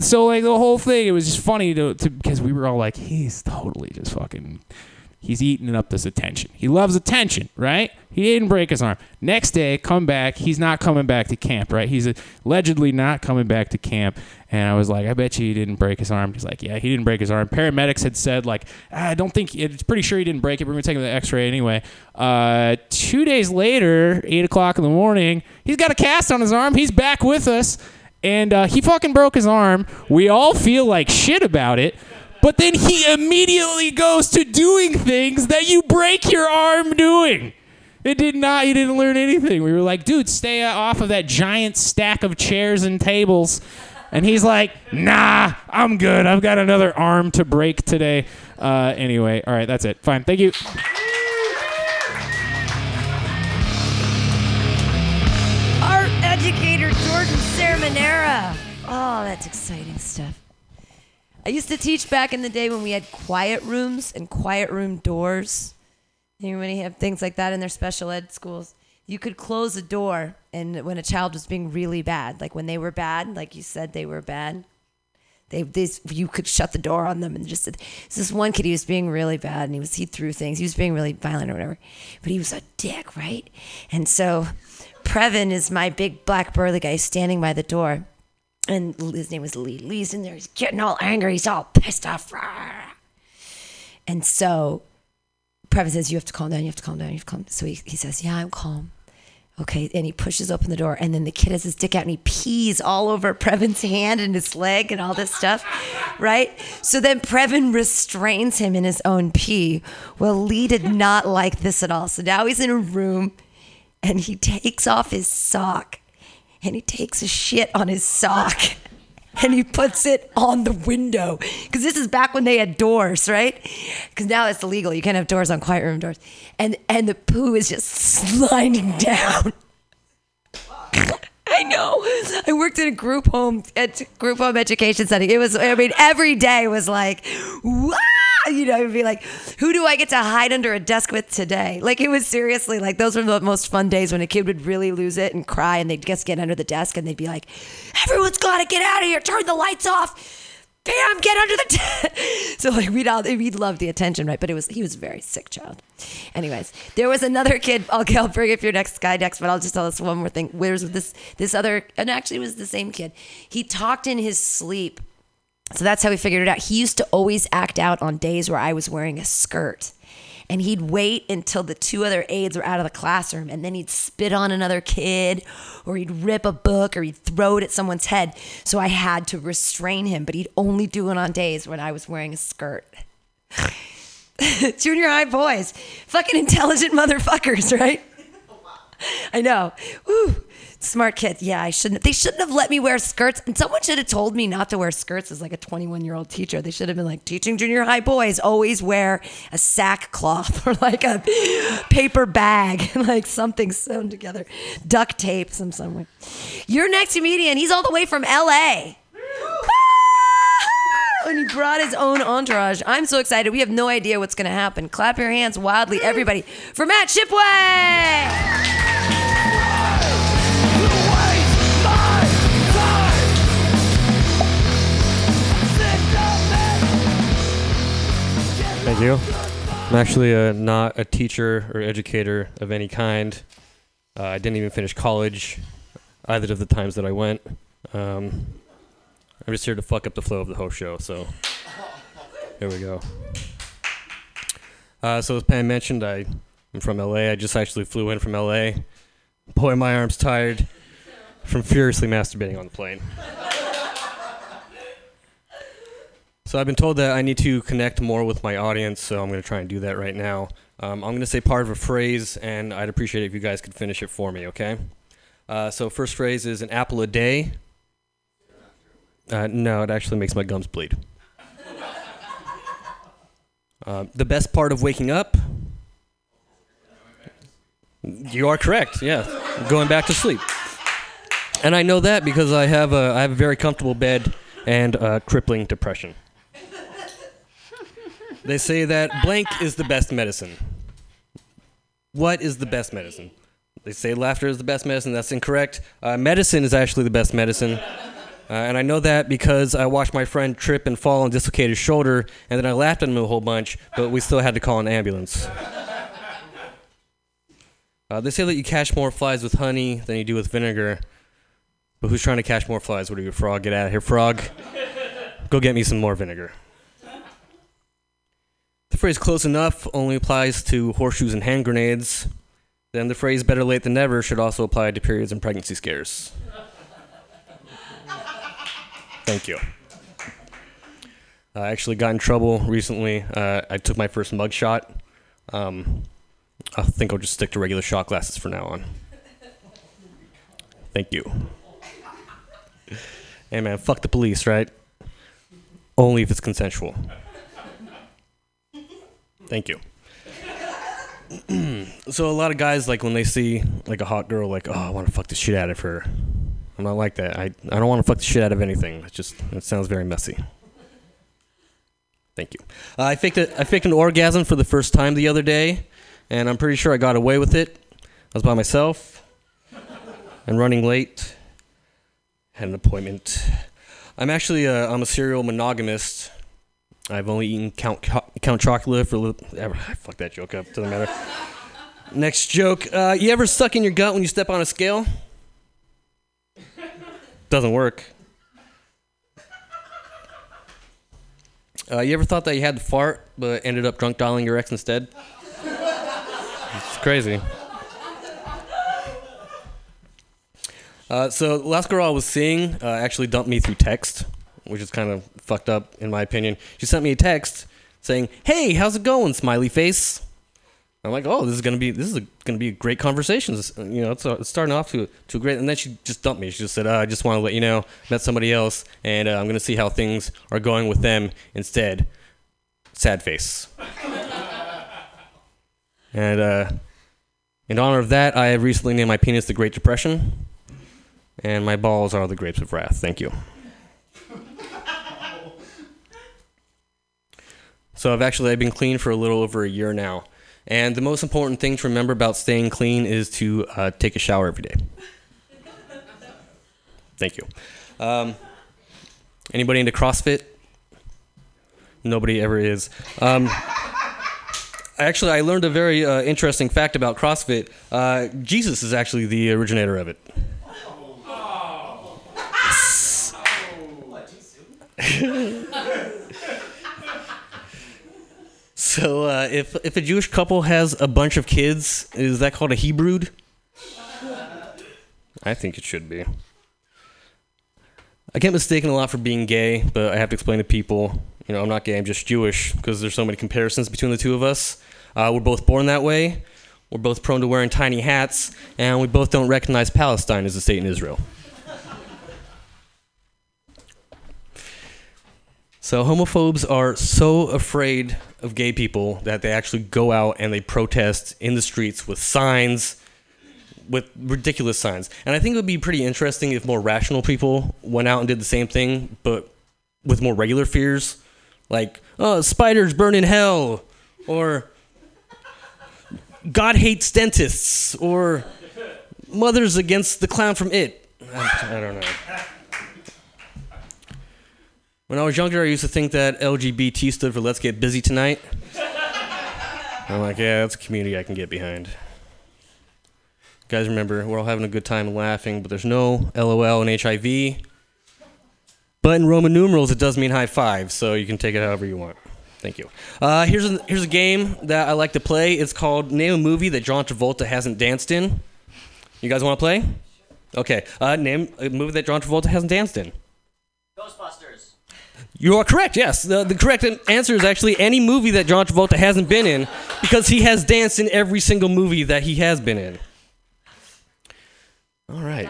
so like the whole thing, it was just funny to, to because we were all like, he's totally just fucking he's eating up this attention. He loves attention, right? He didn't break his arm. Next day, come back. He's not coming back to camp, right? He's allegedly not coming back to camp. And I was like, I bet you he didn't break his arm. He's like, Yeah, he didn't break his arm. Paramedics had said, like, I don't think it's pretty sure he didn't break it. We're gonna take him to the X-ray anyway. Uh, two days later, eight o'clock in the morning, he's got a cast on his arm. He's back with us, and uh, he fucking broke his arm. We all feel like shit about it. But then he immediately goes to doing things that you break your arm doing. It did not. He didn't learn anything. We were like, dude, stay off of that giant stack of chairs and tables. And he's like, nah, I'm good. I've got another arm to break today. Uh, anyway, all right, that's it. Fine. Thank you. Art educator Jordan Sermonera. Oh, that's exciting. I used to teach back in the day when we had quiet rooms and quiet room doors. You have things like that in their special ed schools, you could close a door, and when a child was being really bad, like when they were bad, like you said they were bad, they this you could shut the door on them and just this one kid he was being really bad and he was he threw things he was being really violent or whatever, but he was a dick, right? And so Previn is my big black burly guy standing by the door, and his name was Lee. Lee's in there, he's getting all angry, he's all pissed off, and so Previn says, You have to calm down, you have to calm down, you have to calm So he, he says, Yeah, I'm calm. Okay, and he pushes open the door, and then the kid has his dick out and he pees all over Previn's hand and his leg and all this stuff, right? So then Previn restrains him in his own pee. Well, Lee did not like this at all. So now he's in a room and he takes off his sock and he takes a shit on his sock and he puts it on the window. Because this is back when they had doors right? Because now it's illegal you can't have doors on quiet room doors. And and the poo is just sliding down I know. I worked in a group home at group home education setting. It was I mean every day was like wow you know, it'd be like, who do I get to hide under a desk with today? Like, it was seriously like, those were the most fun days when a kid would really lose it and cry and they'd just get under the desk and they'd be like, everyone's got to get out of here, turn the lights off. Bam, get under the desk. so, like, we'd all, we'd love the attention, right? But it was, he was a very sick child. Anyways, there was another kid, I'll, I'll bring up your next guy next, but I'll just tell us one more thing. Where's this, this other, and actually it was the same kid. He talked in his sleep So that's how we figured it out. He used to always act out on days where I was wearing a skirt. And he'd wait until the two other aides were out of the classroom and then he'd spit on another kid or he'd rip a book or he'd throw it at someone's head. So I had to restrain him, but he'd only do it on days when I was wearing a skirt. Junior high boys, fucking intelligent motherfuckers, right? I know. Woo. Smart kids. Yeah, I shouldn't. They shouldn't have let me wear skirts. And someone should have told me not to wear skirts as like a 21 year old teacher. They should have been like, teaching junior high boys always wear a sackcloth or like a paper bag, like something sewn together, duct tape some somewhere. Your next comedian, he's all the way from LA. And he brought his own entourage. I'm so excited. We have no idea what's going to happen. Clap your hands wildly, everybody, for Matt Shipway. Thank you. I'm actually uh, not a teacher or educator of any kind. Uh, I didn't even finish college either of the times that I went. Um, I'm just here to fuck up the flow of the whole show, so here we go. Uh, so as Pam mentioned, I, I'm from LA. I just actually flew in from LA. Boy, my arm's tired from furiously masturbating on the plane. So I've been told that I need to connect more with my audience, so I'm going to try and do that right now. Um, I'm going to say part of a phrase, and I'd appreciate it if you guys could finish it for me, okay? Uh, so first phrase is an apple a day. Uh, no, it actually makes my gums bleed. Uh, the best part of waking up? You are correct. Yeah, going back to sleep. And I know that because I have a I have a very comfortable bed and uh, crippling depression. They say that blank is the best medicine. What is the best medicine? They say laughter is the best medicine. That's incorrect. Uh, medicine is actually the best medicine. Uh, and I know that because I watched my friend trip and fall and dislocate his shoulder, and then I laughed at him a whole bunch, but we still had to call an ambulance. Uh, they say that you catch more flies with honey than you do with vinegar. But who's trying to catch more flies? What are you, frog? Get out of here, frog. Go get me some more vinegar. Phrase close enough only applies to horseshoes and hand grenades. Then the phrase better late than never should also apply to periods and pregnancy scares. Thank you. I actually got in trouble recently. Uh, I took my first mug shot. Um, I think I'll just stick to regular shot glasses for now on. Thank you. Hey man, fuck the police, right? Only if it's consensual. Thank you. so a lot of guys like when they see like a hot girl, like, oh, I want to fuck the shit out of her. I'm not like that. I I don't want to fuck the shit out of anything. It just it sounds very messy. Thank you. Uh, I faked a, I faked an orgasm for the first time the other day, and I'm pretty sure I got away with it. I was by myself and running late. Had an appointment. I'm actually a, I'm a serial monogamist. I've only eaten Count Count Chocula for a little. Ever, fuck that joke up. Doesn't matter. Next joke. Uh, you ever suck in your gut when you step on a scale? Doesn't work. Uh, you ever thought that you had to fart, but ended up drunk dialing your ex instead? it's crazy. Uh, so last girl I was seeing uh, actually dumped me through text, which is kind of fucked up in my opinion. She sent me a text saying, "Hey, how's it going, smiley face?" I'm like, "Oh, this is gonna be this is a, gonna be a great conversation. You know, it's, uh, it's starting off to to great." And then she just dumped me. She just said, uh, "I just want to let you know, met somebody else, and uh, I'm gonna see how things are going with them instead." Sad face. and uh, in honor of that, I have recently named my penis the Great Depression. And my balls are the grapes of wrath. Thank you. So I've actually I've been clean for a little over a year now. And the most important thing to remember about staying clean is to uh, take a shower every day. Thank you. Um, anybody into CrossFit? Nobody ever is. Um, actually, I learned a very uh, interesting fact about CrossFit. Uh, Jesus is actually the originator of it. so, uh, if if a Jewish couple has a bunch of kids, is that called a Hebrewed? I think it should be. I get mistaken a lot for being gay, but I have to explain to people, you know, I'm not gay. I'm just Jewish because there's so many comparisons between the two of us. Uh, we're both born that way. We're both prone to wearing tiny hats, and we both don't recognize Palestine as a state in Israel. So homophobes are so afraid of gay people that they actually go out and they protest in the streets with signs, with ridiculous signs. And I think it would be pretty interesting if more rational people went out and did the same thing, but with more regular fears, like oh, spiders burn in hell, or God hates dentists, or mothers against the clown from It. I, don't know. When I was younger, I used to think that LGBT stood for Let's Get Busy Tonight. I'm like, yeah, that's a community I can get behind. Guys, remember, we're all having a good time laughing, but there's no LOL and HIV. But in Roman numerals, it does mean high five, so you can take it however you want. Thank you. Uh, here's, a, here's a game that I like to play. It's called Name a Movie That John Travolta Hasn't Danced In. You guys want to play? Okay. Uh, name a movie that John Travolta hasn't danced in. You are correct. Yes, the, the correct answer is actually any movie that John Travolta hasn't been in, because he has danced in every single movie that he has been in. All right.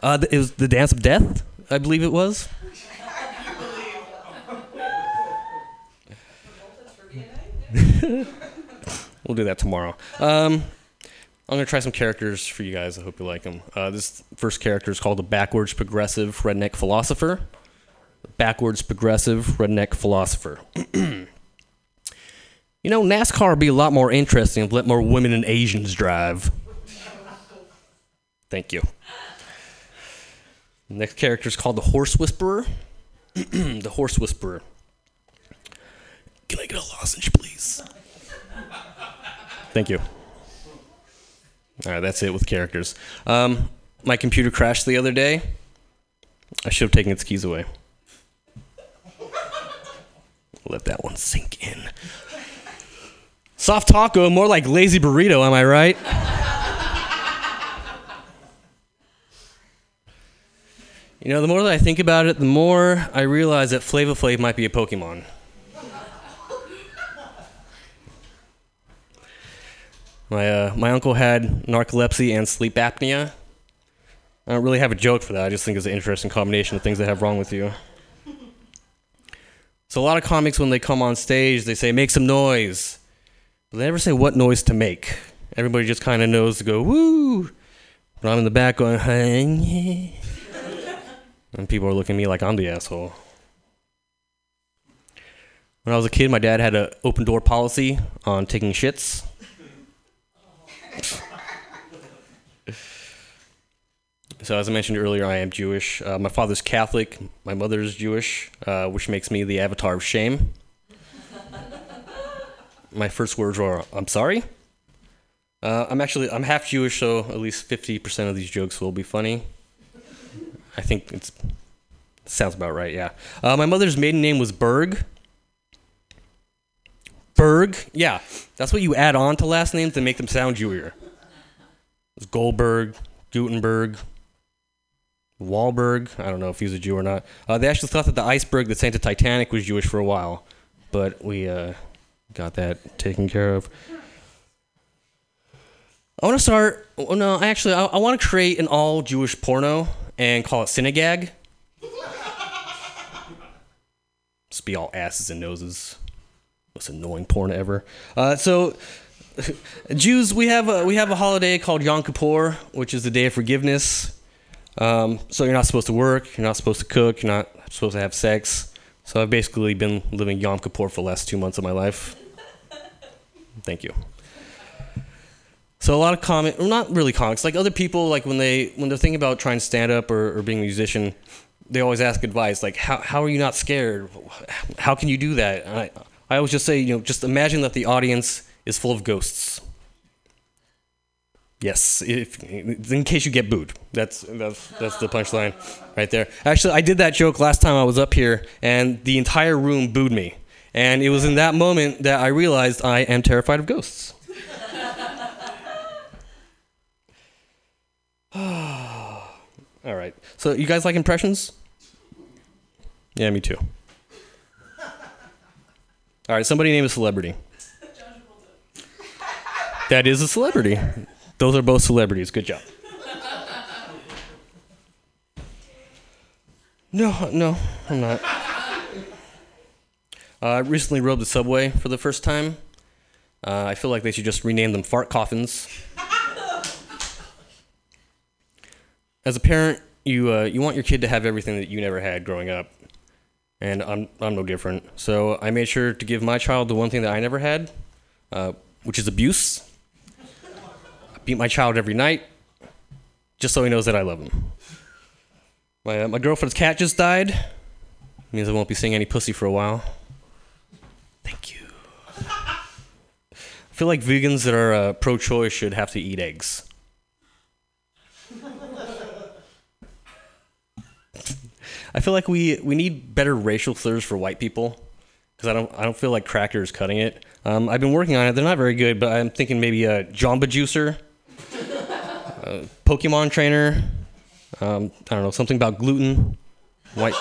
Uh, it was the Dance of Death, I believe it was. we'll do that tomorrow. Um, I'm gonna try some characters for you guys. I hope you like them. Uh, this first character is called the backwards progressive redneck philosopher backwards progressive redneck philosopher. you know, NASCAR would be a lot more interesting if let more women and Asians drive. Thank you. Next character is called the Horse Whisperer. the Horse Whisperer. Can I get a lozenge, please? Thank you. All right, that's it with characters. Um, my computer crashed the other day. I should have taken its keys away. Let that one sink in. Soft taco, more like lazy burrito, am I right? You know, the more that I think about it, the more I realize that Flava Flav might be a Pokemon. My, uh, my uncle had narcolepsy and sleep apnea. I don't really have a joke for that. I just think it's an interesting combination of things that have wrong with you. So a lot of comics, when they come on stage, they say, make some noise. But they never say what noise to make. Everybody just kind of knows to go, woo. But I'm in the back going, yeah. and people are looking at me like I'm the asshole. When I was a kid, my dad had an open door policy on taking shits. So, as I mentioned earlier, I am Jewish. Uh, my father's Catholic. My mother's Jewish, uh, which makes me the avatar of shame. my first words were, "I'm sorry." Uh, I'm actually I'm half Jewish, so at least 50% of these jokes will be funny. I think it's sounds about right. Yeah. Uh, my mother's maiden name was Berg. Berg. Yeah, that's what you add on to last names to make them sound Jewier. It's Goldberg, Gutenberg, Wahlberg. I don't know if he was a Jew or not. Uh, they actually thought that the iceberg that sank the Titanic was Jewish for a while, but we uh, got that taken care of. I want to start. Oh, no, I actually, I, I want to create an all Jewish porno and call it Synagogue. Just be all asses and noses. Most annoying porn ever. Uh, so, Jews, we have a we have a holiday called Yom Kippur, which is the day of forgiveness. Um, so you're not supposed to work, you're not supposed to cook, you're not supposed to have sex. So I've basically been living Yom Kippur for the last two months of my life. Thank you. So a lot of comic, not really comics, like other people, like when they when they're thinking about trying to stand up or, or being a musician, they always ask advice, like how how are you not scared? How can you do that? And I I always just say, you know, just imagine that the audience is full of ghosts. Yes, if in case you get booed. That's that's that's the punchline right there. Actually, I did that joke last time I was up here, and the entire room booed me. And it was in that moment that I realized I am terrified of ghosts. All right. So you guys like impressions? Yeah, me too. All right, somebody name a celebrity. That is a celebrity. Those are both celebrities. Good job. No, no, I'm not. Uh, I recently rode the subway for the first time. Uh, I feel like they should just rename them fart coffins. As a parent, you uh, you want your kid to have everything that you never had growing up, and I'm I'm no different. So I made sure to give my child the one thing that I never had, uh, which is abuse. Beat my child every night, just so he knows that I love him. My uh, my girlfriend's cat just died. Means I won't be seeing any pussy for a while. Thank you. I feel like vegans that are uh, pro-choice should have to eat eggs. I feel like we, we need better racial slurs for white people because I don't I don't feel like Cracker is cutting it. Um, I've been working on it. They're not very good, but I'm thinking maybe a Jamba Juicer, uh, Pokemon trainer. Um, I don't know something about gluten. White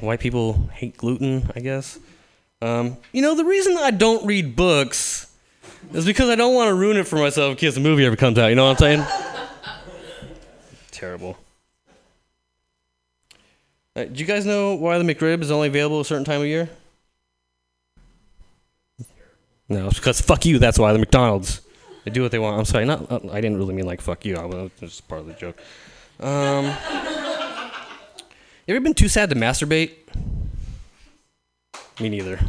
white people hate gluten, I guess. Um, you know the reason I don't read books is because I don't want to ruin it for myself in case the movie ever comes out. You know what I'm saying? Terrible. Uh, do you guys know why the McRib is only available a certain time of year? No, it's because fuck you. That's why the McDonald's. They do what they want. I'm sorry. Not. I didn't really mean like fuck you. I was just part of the joke. Um, you ever been too sad to masturbate? Me neither.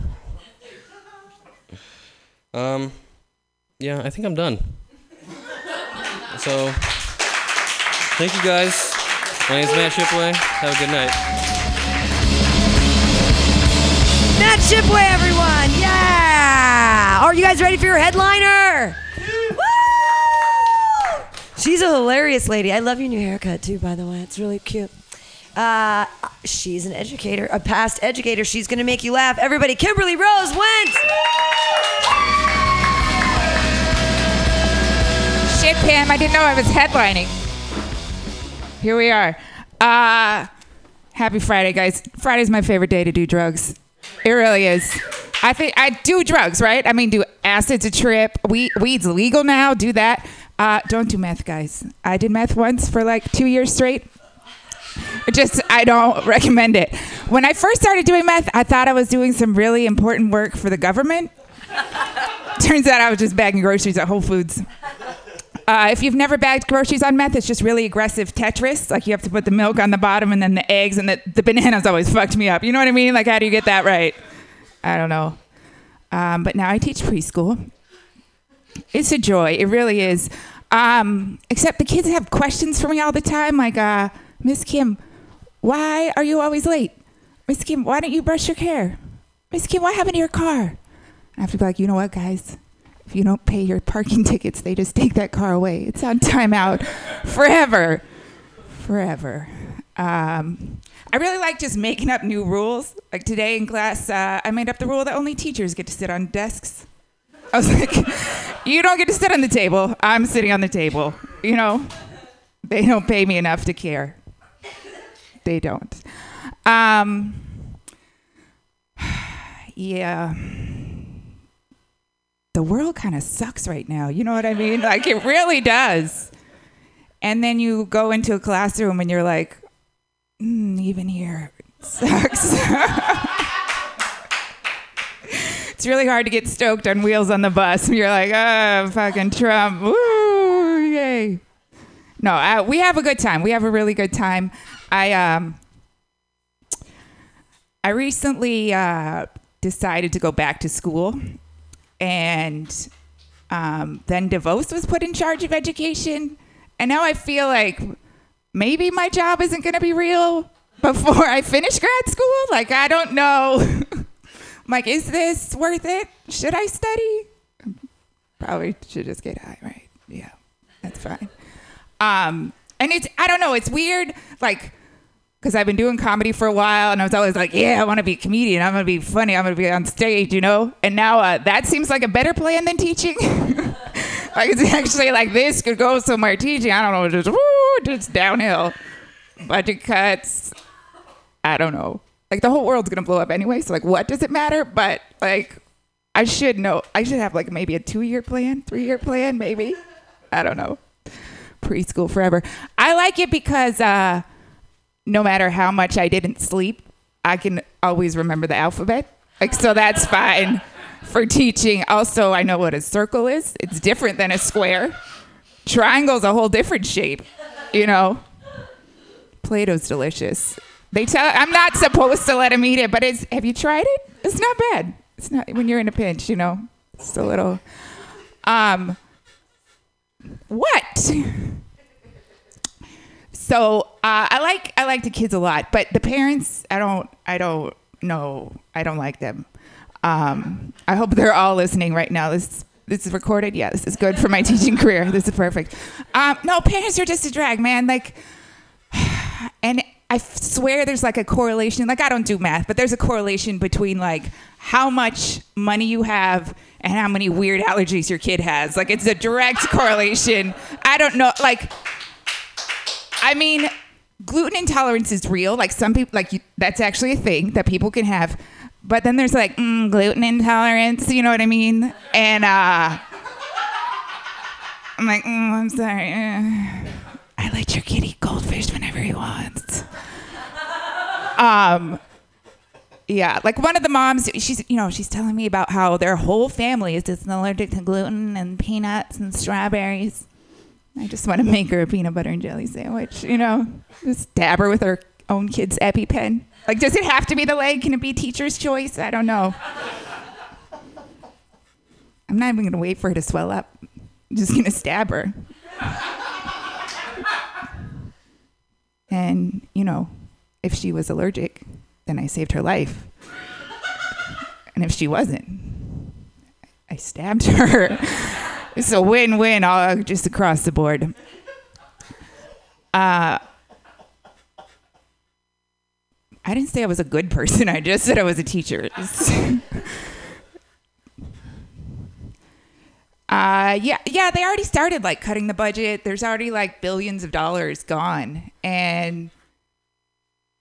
Um, yeah, I think I'm done. So, thank you guys. My name's Matt Shipway. Have a good night. Matt Shipway, everyone. Yeah. Are you guys ready for your headliner? She's a hilarious lady. I love your new haircut too, by the way. It's really cute. Uh, she's an educator, a past educator. She's gonna make you laugh. Everybody, Kimberly Rose Wentz. Shit, Pam, I didn't know I was headlining. Here we are. Uh, happy Friday, guys. Friday's my favorite day to do drugs. It really is. I think I do drugs, right? I mean, do acid's a trip. Weed, weed's legal now. Do that. Uh, don't do meth, guys. I did meth once for like two years straight. Just, I don't recommend it. When I first started doing meth, I thought I was doing some really important work for the government. Turns out I was just bagging groceries at Whole Foods. Uh, if you've never bagged groceries on meth, it's just really aggressive Tetris. Like you have to put the milk on the bottom and then the eggs and the, the bananas always fucked me up. You know what I mean? Like how do you get that right? I don't know. Um, but now I teach preschool. It's a joy. It really is. Um, except the kids have questions for me all the time, like, uh, Miss Kim, why are you always late? Miss Kim, why don't you brush your hair? Miss Kim, what happened to your car? I have to be like, you know what, guys? If you don't pay your parking tickets, they just take that car away. It's on timeout forever. Forever. Um, I really like just making up new rules. Like today in class, uh, I made up the rule that only teachers get to sit on desks. I was like, you don't get to sit on the table. I'm sitting on the table. You know, they don't pay me enough to care. They don't. Um, yeah. The world kind of sucks right now. You know what I mean? Like, it really does. And then you go into a classroom and you're like, mm, even here, it sucks. it's really hard to get stoked on wheels on the bus. You're like, oh, fucking Trump. Woo, yay. No, uh, we have a good time. We have a really good time. I um, I recently uh, decided to go back to school, and um, then DeVos was put in charge of education, and now I feel like maybe my job isn't going to be real before I finish grad school. Like I don't know. I'm like, is this worth it? Should I study? Probably should just get high, right? Yeah. That's fine. Um, and it's I don't know, it's weird, like because I've been doing comedy for a while, and I was always like, yeah, I want to be a comedian. I'm gonna be funny. I'm gonna be on stage, you know. And now uh, that seems like a better plan than teaching. like it's actually like this could go somewhere teaching. I don't know, just woo, just downhill. Budget cuts. I don't know. Like the whole world's gonna blow up anyway. So like, what does it matter? But like, I should know. I should have like maybe a two-year plan, three-year plan, maybe. I don't know. Preschool forever. I like it because uh, no matter how much I didn't sleep, I can always remember the alphabet. Like so, that's fine for teaching. Also, I know what a circle is. It's different than a square. Triangle's a whole different shape. You know. Play-Doh's delicious. They tell I'm not supposed to let him eat it, but it's have you tried it? It's not bad. It's not when you're in a pinch, you know. It's a little um what? So uh, I like I like the kids a lot, but the parents I don't I don't know I don't like them. Um, I hope they're all listening right now. This this is recorded. Yeah, this is good for my teaching career. This is perfect. Um, no, parents are just a drag, man. Like, and I swear there's like a correlation. Like I don't do math, but there's a correlation between like how much money you have and how many weird allergies your kid has. Like it's a direct correlation. I don't know. Like, I mean, gluten intolerance is real. Like some people, like you, that's actually a thing that people can have. But then there's like mm, gluten intolerance. You know what I mean? And uh, I'm like, mm, I'm sorry. I let your eat goldfish whenever he wants. Um, yeah, like one of the moms, she's you know she's telling me about how their whole family is just allergic to gluten and peanuts and strawberries. I just want to make her a peanut butter and jelly sandwich, you know, just dab her with her own kid's EpiPen. Like, does it have to be the leg? Can it be teacher's choice? I don't know. I'm not even gonna wait for her to swell up. I'm just gonna stab her. And you know, if she was allergic, then I saved her life. And if she wasn't, I stabbed her. it's a win-win all just across the board. Uh, I didn't say I was a good person. I just said I was a teacher. Uh, yeah, yeah, they already started like cutting the budget. There's already like billions of dollars gone, and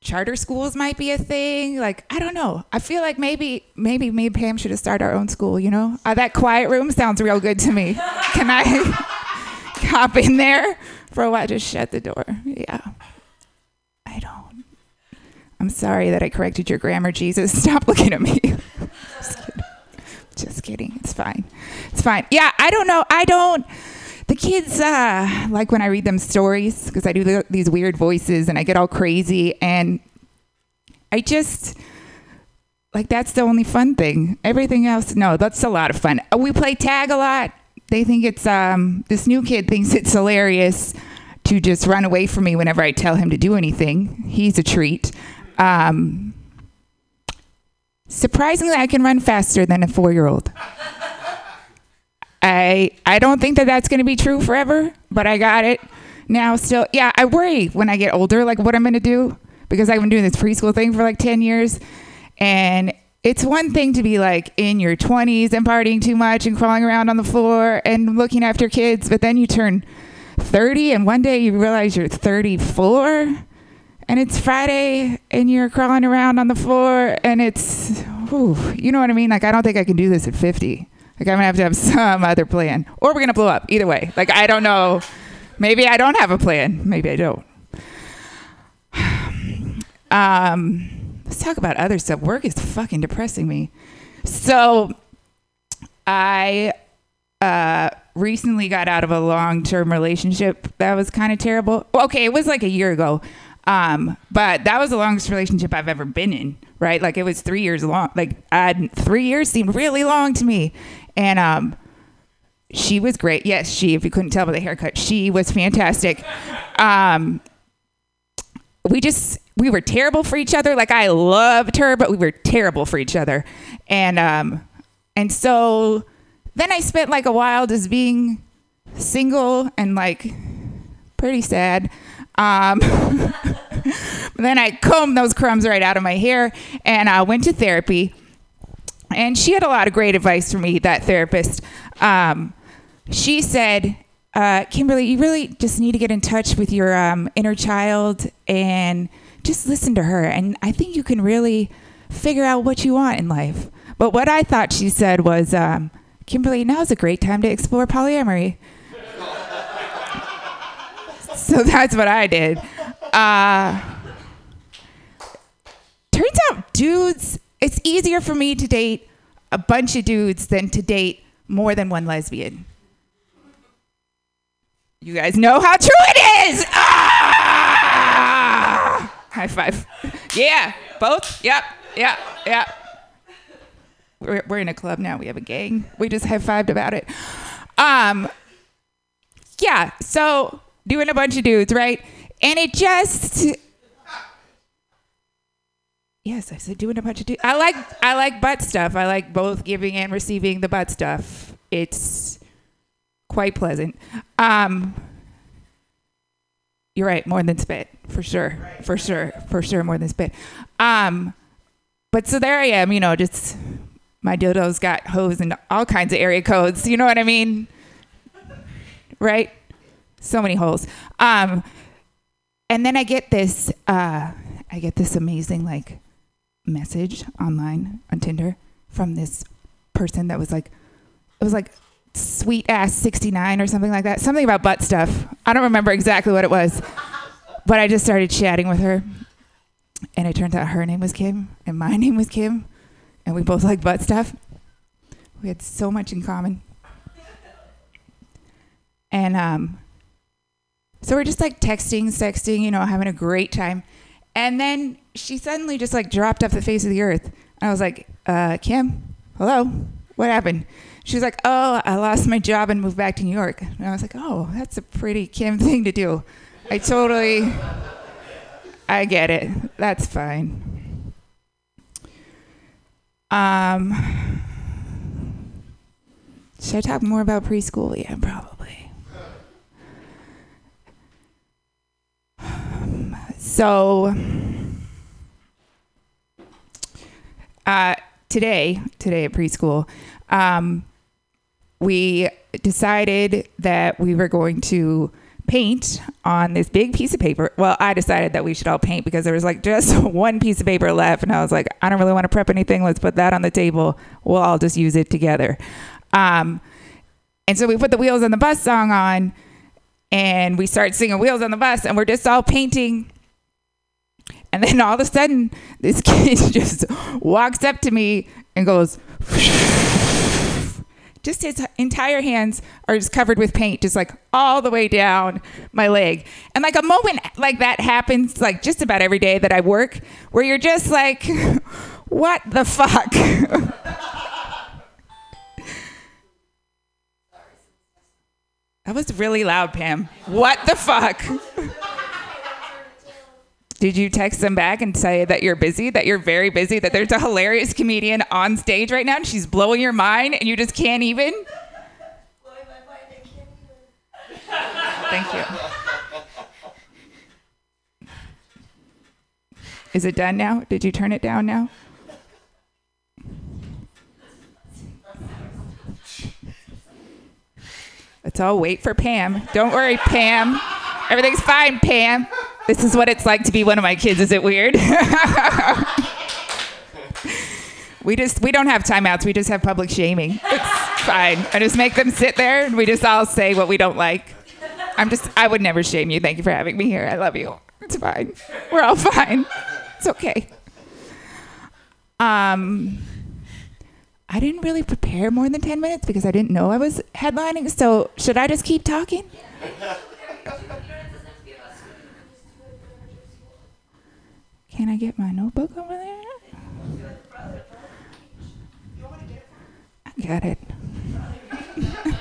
charter schools might be a thing. Like, I don't know. I feel like maybe, maybe me and Pam should have started our own school. You know, uh, that quiet room sounds real good to me. Can I hop in there for a while? Just shut the door. Yeah, I don't. I'm sorry that I corrected your grammar, Jesus. Stop looking at me. Just kidding. Just kidding. It's fine. It's fine. Yeah, I don't know. I don't. The kids uh, like when I read them stories because I do the, these weird voices and I get all crazy and I just like that's the only fun thing. Everything else, no, that's a lot of fun. Uh, We play tag a lot. They think it's um this new kid thinks it's hilarious to just run away from me whenever I tell him to do anything. He's a treat. Um, surprisingly, I can run faster than a four-year-old. I I don't think that that's going to be true forever, but I got it now. Still, yeah, I worry when I get older, like what I'm going to do because I've been doing this preschool thing for like ten years, and it's one thing to be like in your 20s and partying too much and crawling around on the floor and looking after kids, but then you turn 30 and one day you realize you're 34 and it's Friday and you're crawling around on the floor and it's, whew, you know what I mean? Like, I don't think I can do this at 50. Like, I'm gonna have to have some other plan or we're gonna blow up either way. Like, I don't know. Maybe I don't have a plan. Maybe I don't. Um, let's talk about other stuff. Work is fucking depressing me. So, I uh, recently got out of a long term relationship that was kind of terrible. Okay, it was like a year ago. Um, but that was the longest relationship I've ever been in, right? Like it was three years long. Like I, three years seemed really long to me. And um, she was great. Yes, she, if you couldn't tell by the haircut, she was fantastic. Um, we just, we were terrible for each other. Like I loved her, but we were terrible for each other. And, um, and so then I spent like a while just being single and like pretty sad. Um, then I combed those crumbs right out of my hair and I went to therapy. And she had a lot of great advice for me, that therapist. Um, she said, uh, Kimberly, you really just need to get in touch with your um, inner child and just listen to her. And I think you can really figure out what you want in life. But what I thought she said was, um, Kimberly, now's a great time to explore polyamory. so that's what I did. Uh, turns out dudes, it's easier for me to date a bunch of dudes than to date more than one lesbian. You guys know how true it is. Ah! High five. Yeah, both. Yep, yep, yep. We're, we're in a club now. We have a gang. We just high fived about it. Um, yeah. So doing a bunch of dudes, right? And it just. Yes, I said doing a bunch of dudes. I like I like butt stuff. I like both giving and receiving the butt stuff. It's quite pleasant. Um, you're right, more than spit, for sure, for sure, for sure, more than spit. Um, but so there I am, you know, just my dildo's got hose and all kinds of area codes. You know what I mean? Right? So many holes. Um, and then I get this, uh, I get this amazing like message online on Tinder from this person that was like, it was like sweet ass 69 or something like that. Something about butt stuff. I don't remember exactly what it was. But I just started chatting with her. And it turns out her name was Kim and my name was Kim. And we both like butt stuff. We had so much in common. And um, so we're just like texting, sexting, you know, having a great time. And then she suddenly just like dropped off the face of the earth. And I was like, uh, Kim, hello, what happened? She was like, oh, I lost my job and moved back to New York. And I was like, oh, that's a pretty Kim thing to do. I totally, I get it. That's fine. Um, should I talk more about preschool? Yeah, probably. So, uh, today, today at preschool, um, we decided that we were going to paint on this big piece of paper. Well, I decided that we should all paint because there was like just one piece of paper left, and I was like, I don't really want to prep anything. Let's put that on the table. We'll all just use it together. Um, and so we put the Wheels on the Bus song on, and we start singing Wheels on the Bus, and we're just all painting. And then all of a sudden, this kid just walks up to me and goes, just his entire hands are just covered with paint, just like all the way down my leg. And like a moment like that happens like just about every day that I work, where you're just like, what the fuck? that was really loud, Pam. What the fuck? Did you text them back and say that you're busy, that you're very busy, that there's a hilarious comedian on stage right now and she's blowing your mind and you just can't even? Thank you. Is it done now? Did you turn it down now? Let's all wait for Pam. Don't worry, Pam. Everything's fine, Pam. This is what it's like to be one of my kids. Is it weird? we just we don't have timeouts. We just have public shaming. It's fine. I just make them sit there and we just all say what we don't like. I'm just I would never shame you. Thank you for having me here. I love you. It's fine. We're all fine. It's okay. Um I didn't really prepare more than 10 minutes because I didn't know I was headlining. So, should I just keep talking? Can I get my notebook over there? I got it.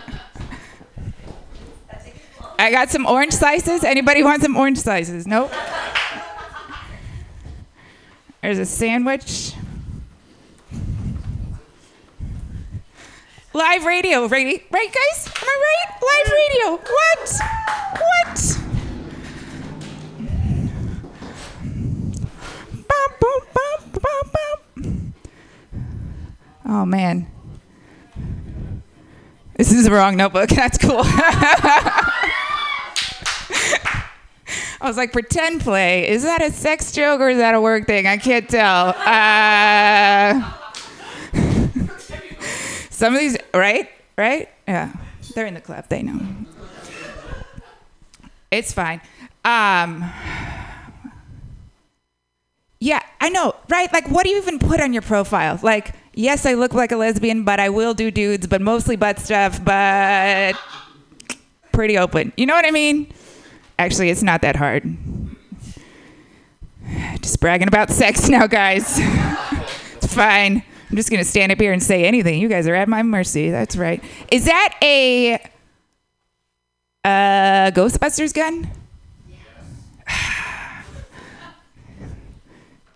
I got some orange slices. Anybody want some orange slices? Nope. There's a sandwich. Live radio, right? Right, guys? Am I right? Live radio. What? What? Oh man. This is the wrong notebook. That's cool. I was like, pretend play. Is that a sex joke or is that a work thing? I can't tell. Uh, some of these, right? Right? Yeah. They're in the club. They know. It's fine. Um, yeah, I know, right? Like, what do you even put on your profile? Like, yes, I look like a lesbian, but I will do dudes, but mostly butt stuff, but pretty open. You know what I mean? Actually, it's not that hard. Just bragging about sex now, guys. it's fine. I'm just gonna stand up here and say anything. You guys are at my mercy. That's right. Is that a uh, Ghostbusters gun?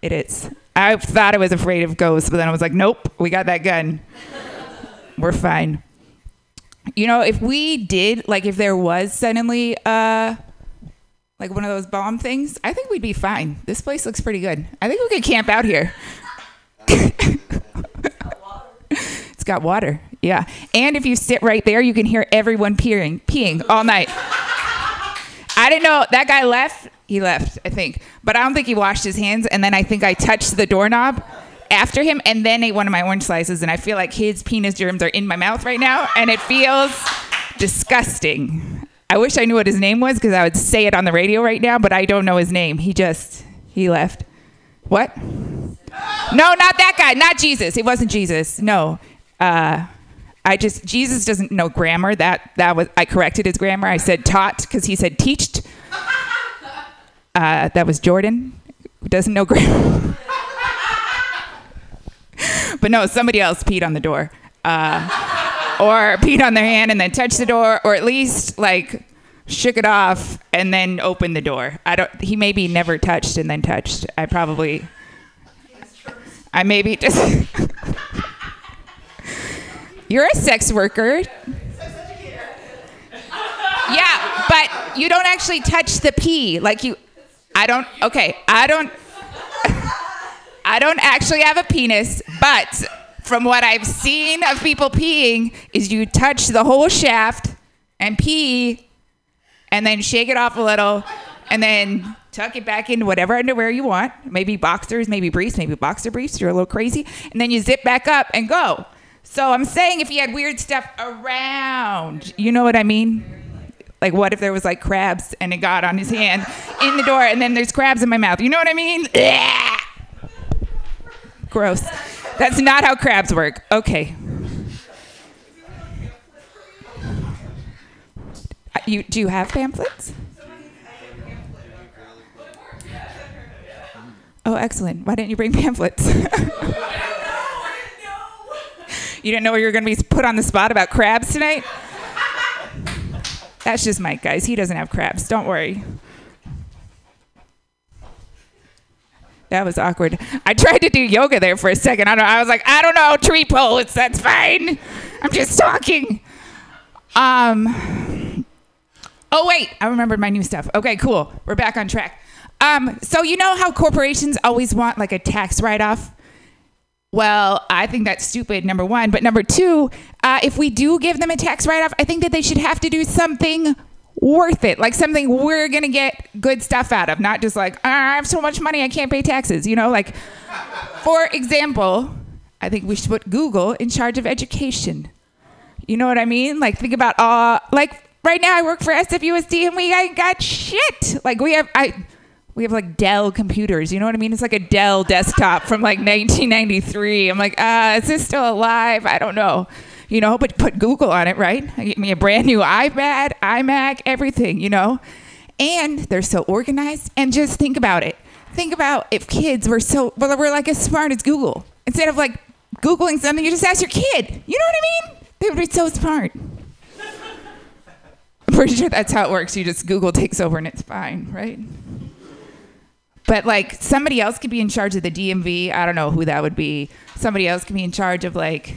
It is. I thought I was afraid of ghosts, but then I was like, nope, we got that gun. We're fine. You know, if we did, like, if there was suddenly, uh, like one of those bomb things, I think we'd be fine. This place looks pretty good. I think we could camp out here. it's got water, yeah. And if you sit right there, you can hear everyone peeing, peeing all night. I didn't know that guy left. He left, I think, but I don't think he washed his hands. And then I think I touched the doorknob after him, and then ate one of my orange slices. And I feel like his penis germs are in my mouth right now, and it feels disgusting. I wish I knew what his name was because I would say it on the radio right now, but I don't know his name. He just he left. What? No, not that guy. Not Jesus. It wasn't Jesus. No. Uh, I just Jesus doesn't know grammar. That that was I corrected his grammar. I said taught because he said teached. Uh, that was Jordan, who doesn't know grammar. but no, somebody else peed on the door, uh, or peed on their hand and then touched the door, or at least like shook it off and then opened the door. I don't. He maybe never touched and then touched. I probably. I maybe just. You're a sex worker. Yeah, but you don't actually touch the pee. Like you, I don't. Okay, I don't. I don't actually have a penis, but from what I've seen of people peeing, is you touch the whole shaft and pee, and then shake it off a little, and then tuck it back into whatever underwear you want. Maybe boxers, maybe briefs, maybe boxer briefs. You're a little crazy, and then you zip back up and go. So I'm saying if you had weird stuff around, you know what I mean? Like what if there was like crabs and it got on his hand in the door and then there's crabs in my mouth? You know what I mean? Gross. That's not how crabs work. Okay. Uh, You do you have pamphlets? Oh, excellent. Why didn't you bring pamphlets? You didn't know you were going to be put on the spot about crabs tonight? That's just Mike, guys. He doesn't have crabs. Don't worry. That was awkward. I tried to do yoga there for a second. I don't. I was like, I don't know, tree pose. That's fine. I'm just talking. Um. Oh wait, I remembered my new stuff. Okay, cool. We're back on track. Um. So you know how corporations always want like a tax write-off. Well, I think that's stupid, number one. But number two, uh, if we do give them a tax write off, I think that they should have to do something worth it, like something we're going to get good stuff out of, not just like, "Ah, I have so much money, I can't pay taxes. You know, like, for example, I think we should put Google in charge of education. You know what I mean? Like, think about, uh, like, right now I work for SFUSD and we ain't got shit. Like, we have, I, we have like Dell computers. You know what I mean? It's like a Dell desktop from like 1993. I'm like, uh, is this still alive? I don't know. You know, but put Google on it, right? I get me a brand new iPad, iMac, everything, you know? And they're so organized. And just think about it. Think about if kids were so, well, we're like as smart as Google. Instead of like Googling something, you just ask your kid. You know what I mean? They would be so smart. I'm pretty sure that's how it works. You just Google takes over and it's fine, right? But like somebody else could be in charge of the DMV. I don't know who that would be. Somebody else could be in charge of like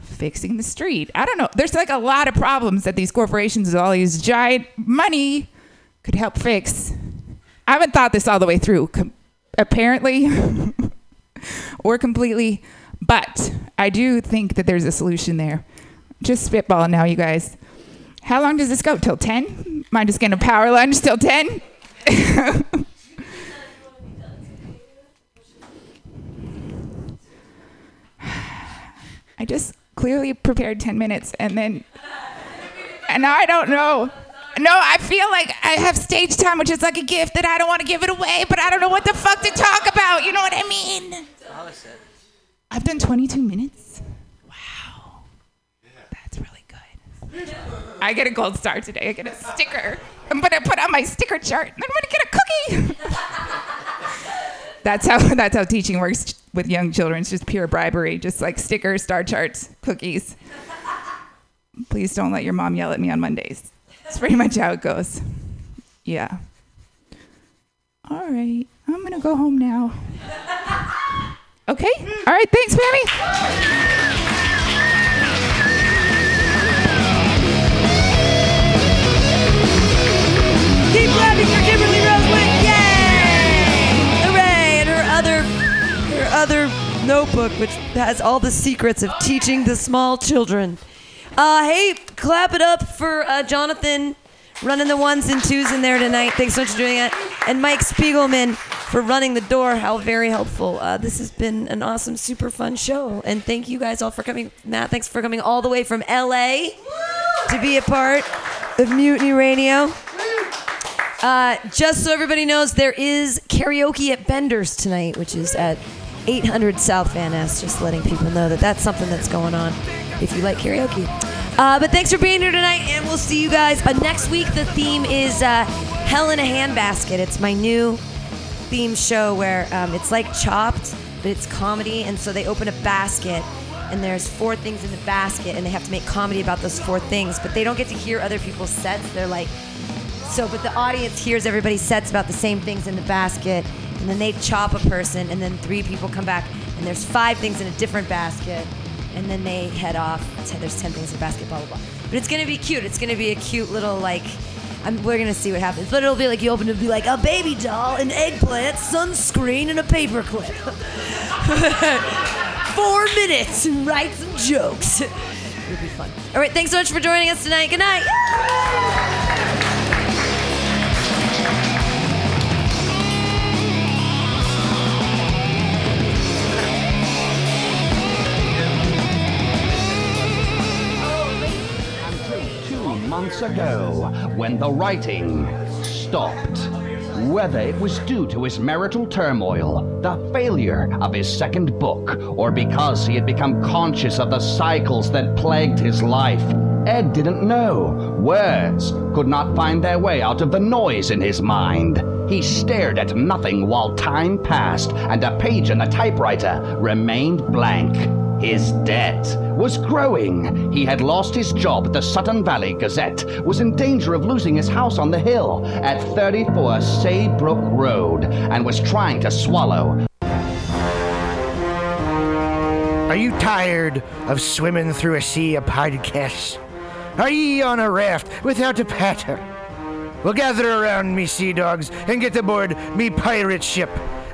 fixing the street. I don't know. There's like a lot of problems that these corporations with all these giant money could help fix. I haven't thought this all the way through, com- apparently, or completely, but I do think that there's a solution there. Just spitballing now, you guys. How long does this go? Till 10? Am I just getting a power lunch till 10? I just clearly prepared 10 minutes and then, and now I don't know. No, I feel like I have stage time, which is like a gift that I don't want to give it away, but I don't know what the fuck to talk about. You know what I mean? I've done 22 minutes. Wow. That's really good. I get a gold star today. I get a sticker. I'm going to put on my sticker chart. I'm going to get a cookie. that's how that's how teaching works with young children. It's just pure bribery, just like stickers, star charts, cookies. Please don't let your mom yell at me on Mondays. That's pretty much how it goes. Yeah. All right. I'm going to go home now. Okay. All right. Thanks, Mammy. Notebook, which has all the secrets of teaching the small children. Uh, hey, clap it up for uh, Jonathan running the ones and twos in there tonight. Thanks so much for doing it. And Mike Spiegelman for running the door. How very helpful. Uh, this has been an awesome, super fun show. And thank you guys all for coming. Matt, thanks for coming all the way from LA to be a part of Mutiny Radio. Uh, just so everybody knows, there is karaoke at Bender's tonight, which is at 800 South Van Ness. Just letting people know that that's something that's going on if you like karaoke. Uh, but thanks for being here tonight, and we'll see you guys. Uh, next week, the theme is uh, Hell in a Handbasket. It's my new theme show where um, it's like Chopped, but it's comedy, and so they open a basket. And there's four things in the basket, and they have to make comedy about those four things. But they don't get to hear other people's sets. They're like, so, but the audience hears everybody's sets about the same things in the basket, and then they chop a person, and then three people come back, and there's five things in a different basket, and then they head off. There's ten things in the basket, blah blah blah. But it's gonna be cute. It's gonna be a cute little like. I'm, we're gonna see what happens, but it'll be like you open it, be like a baby doll, an eggplant, sunscreen, and a paperclip. Four minutes and write some jokes. It'll be fun. All right, thanks so much for joining us tonight. Good night. Months ago when the writing stopped. Whether it was due to his marital turmoil, the failure of his second book, or because he had become conscious of the cycles that plagued his life, Ed didn't know. Words could not find their way out of the noise in his mind. He stared at nothing while time passed and a page in the typewriter remained blank. His debt was growing. He had lost his job at the Sutton Valley Gazette, was in danger of losing his house on the hill at 34 Saybrook Road, and was trying to swallow Are you tired of swimming through a sea of podcasts? Are ye on a raft without a paddle? Well, gather around me, sea dogs, and get aboard me pirate ship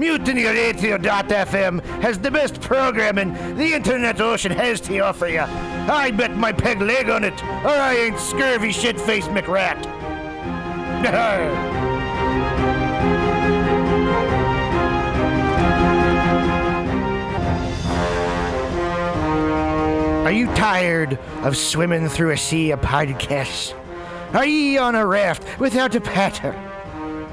MutinyRadio.fm has the best programming the internet ocean has to offer you. I bet my peg leg on it, or I ain't scurvy shit-faced McRat. Are you tired of swimming through a sea of podcasts? Are ye on a raft without a paddle?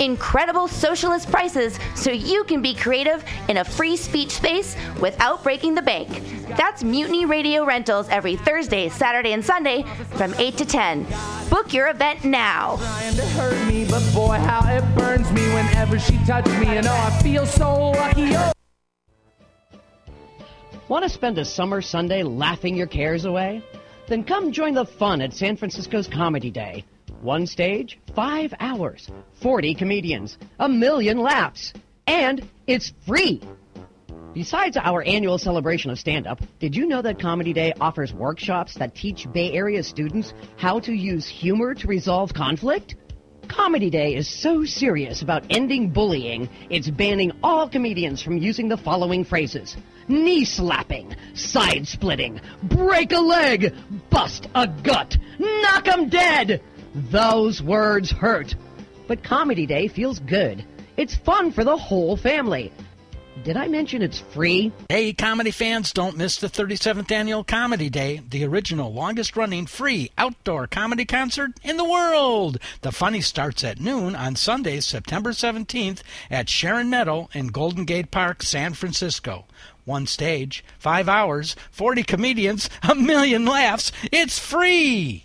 Incredible socialist prices so you can be creative in a free speech space without breaking the bank. That's Mutiny Radio Rentals every Thursday, Saturday, and Sunday from 8 to 10. Book your event now. trying to hurt me, but boy, how it burns me whenever she touches me. And oh, I feel so lucky. Oh. Want to spend a summer Sunday laughing your cares away? Then come join the fun at San Francisco's Comedy Day. One stage, five hours, 40 comedians, a million laughs, and it's free. Besides our annual celebration of stand up, did you know that Comedy Day offers workshops that teach Bay Area students how to use humor to resolve conflict? Comedy Day is so serious about ending bullying, it's banning all comedians from using the following phrases knee slapping, side splitting, break a leg, bust a gut, knock 'em dead. Those words hurt. But Comedy Day feels good. It's fun for the whole family. Did I mention it's free? Hey, comedy fans, don't miss the 37th Annual Comedy Day, the original longest running free outdoor comedy concert in the world. The funny starts at noon on Sunday, September 17th at Sharon Meadow in Golden Gate Park, San Francisco. One stage, five hours, 40 comedians, a million laughs. It's free!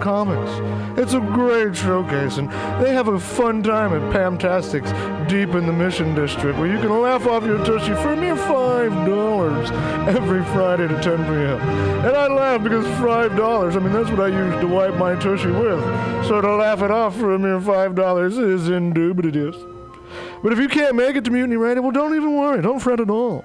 comics. It's a great showcase, and they have a fun time at Pamtastics deep in the Mission District where you can laugh off your tushy for a mere $5 every Friday to 10 p.m. And I laugh because $5, I mean, that's what I use to wipe my tushy with. So to laugh it off for a mere $5 is indubitious. But if you can't make it to Mutiny Radio, well, don't even worry. Don't fret at all.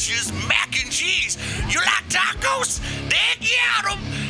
creamy-licious mac and cheese. You like tacos? They got 'em.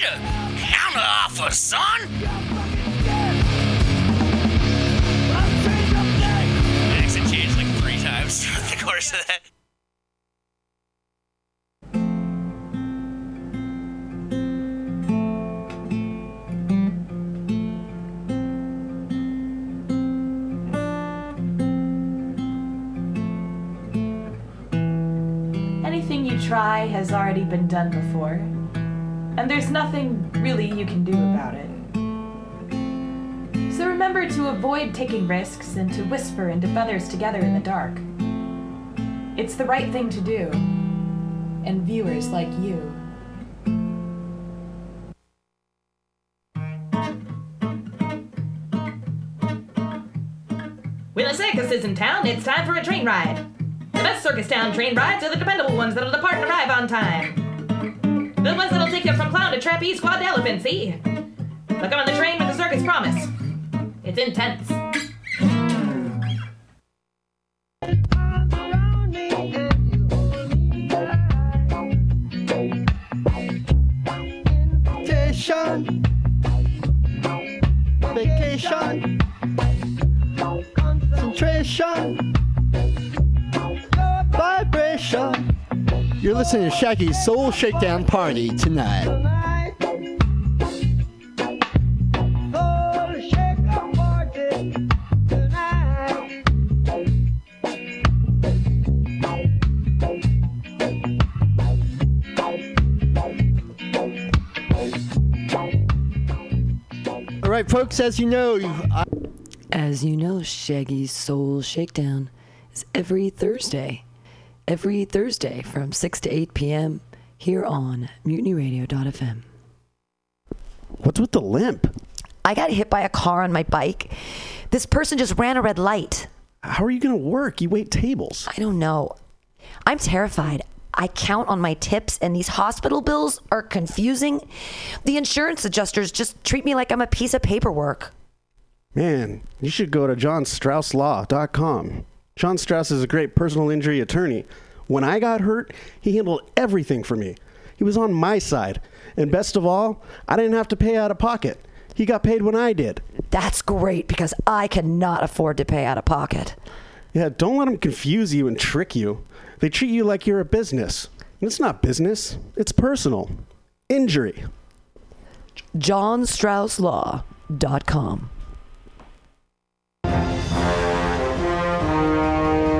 Counter offer, son. accent changed like three times throughout the course of that. Anything you try has already been done before, and there's nothing really you can do about it. So remember to avoid taking risks and to whisper into feathers together in the dark. It's the right thing to do, and viewers like you. When a circus is in town, it's time for a train ride. The best circus town train rides are the dependable ones that'll depart and arrive on time. The ones that'll take you from clown to trapeze, quad to elephant, see? They'll come on the train with the circus promise. It's intense. Vacation. Vacation. Concentration. Vibration. You're listening to Shaggy's Soul Shakedown Party tonight. All right, folks, as you know, I- As you know, Shaggy's Soul Shakedown is every Thursday. Every Thursday from 6 to 8 p.m. here on mutinyradio.fm. What's with the limp? I got hit by a car on my bike. This person just ran a red light. How are you going to work? You wait tables. I don't know. I'm terrified. I count on my tips, and these hospital bills are confusing. The insurance adjusters just treat me like I'm a piece of paperwork. Man, you should go to johnstrausslaw.com. John Strauss is a great personal injury attorney. When I got hurt, he handled everything for me. He was on my side. And best of all, I didn't have to pay out of pocket. He got paid when I did. That's great because I cannot afford to pay out of pocket. Yeah, don't let them confuse you and trick you. They treat you like you're a business. And it's not business, it's personal. Injury. JohnStraussLaw.com.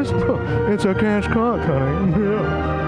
It's a cash cock, honey. Yeah.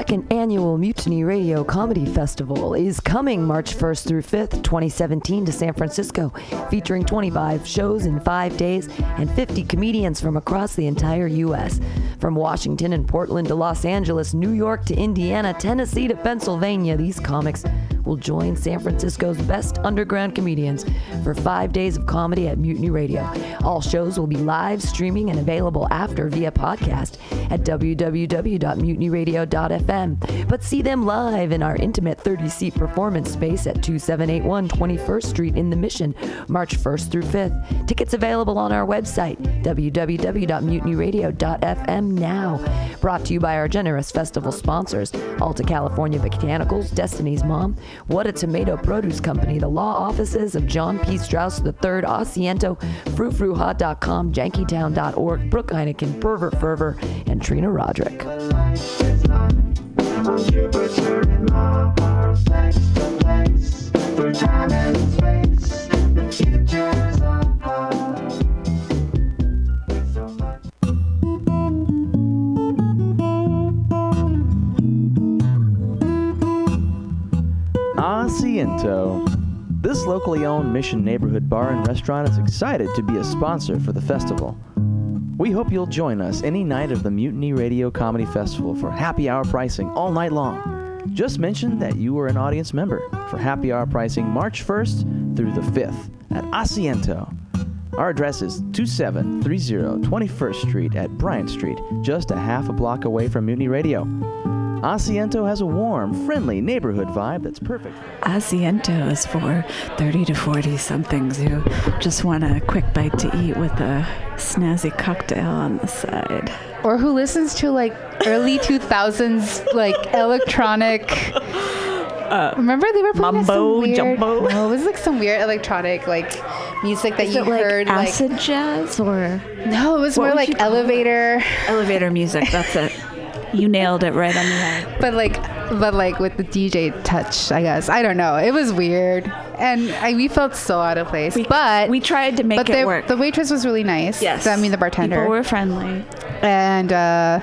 Second annual Mutiny Radio Comedy Festival is coming March 1st through 5th, 2017, to San Francisco, featuring 25 shows in five days and 50 comedians from across the entire U.S. From Washington and Portland to Los Angeles, New York to Indiana, Tennessee to Pennsylvania, these comics will join San Francisco's best underground comedians for five days of comedy at Mutiny Radio. All shows will be live streaming and available after via podcast at www.mutinyradio.fm. But see them live in our intimate 30 seat performance space at 2781 21st Street in the Mission, March 1st through 5th. Tickets available on our website, www.mutinyradio.fm now. Brought to you by our generous festival sponsors Alta California Botanicals, Destiny's Mom, What a Tomato Produce Company, the law offices of John P. Strauss III, Asiento, FruFruHot.com, Jankytown.org, Brooke Heineken, Pervert Fervor, and Trina Roderick. Asiento. This locally owned Mission neighborhood bar and restaurant is excited to be a sponsor for the festival. We hope you'll join us any night of the Mutiny Radio Comedy Festival for happy hour pricing all night long. Just mention that you are an audience member for happy hour pricing March 1st through the 5th at Asiento. Our address is 2730 21st Street at Bryant Street, just a half a block away from Mutiny Radio. Asiento has a warm, friendly neighborhood vibe that's perfect. Asiento is for 30 to 40 somethings who just want a quick bite to eat with a snazzy cocktail on the side. Or who listens to like early 2000s like electronic. Uh, remember they were playing like, some weird. jumbo? No, it was like some weird electronic like music that Is you it like heard acid like jazz or no, it was What more like call elevator. elevator music? That's it. You nailed it right on the head. But like, but like with the DJ touch, I guess I don't know. It was weird, and I, we felt so out of place. but we tried to make but it the, work. The waitress was really nice. Yes. I mean the bartender. People were friendly, and uh,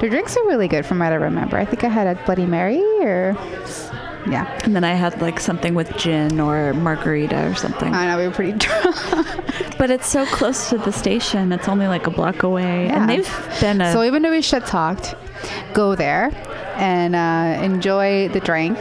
the drinks are really good, from what I remember. I think I had a Bloody Mary, or yeah. And then I had like something with gin or margarita or something. I know we were pretty drunk. but it's so close to the station. It's only like a block away, and they've been a so even though we shit talked, go there and uh, enjoy the drinks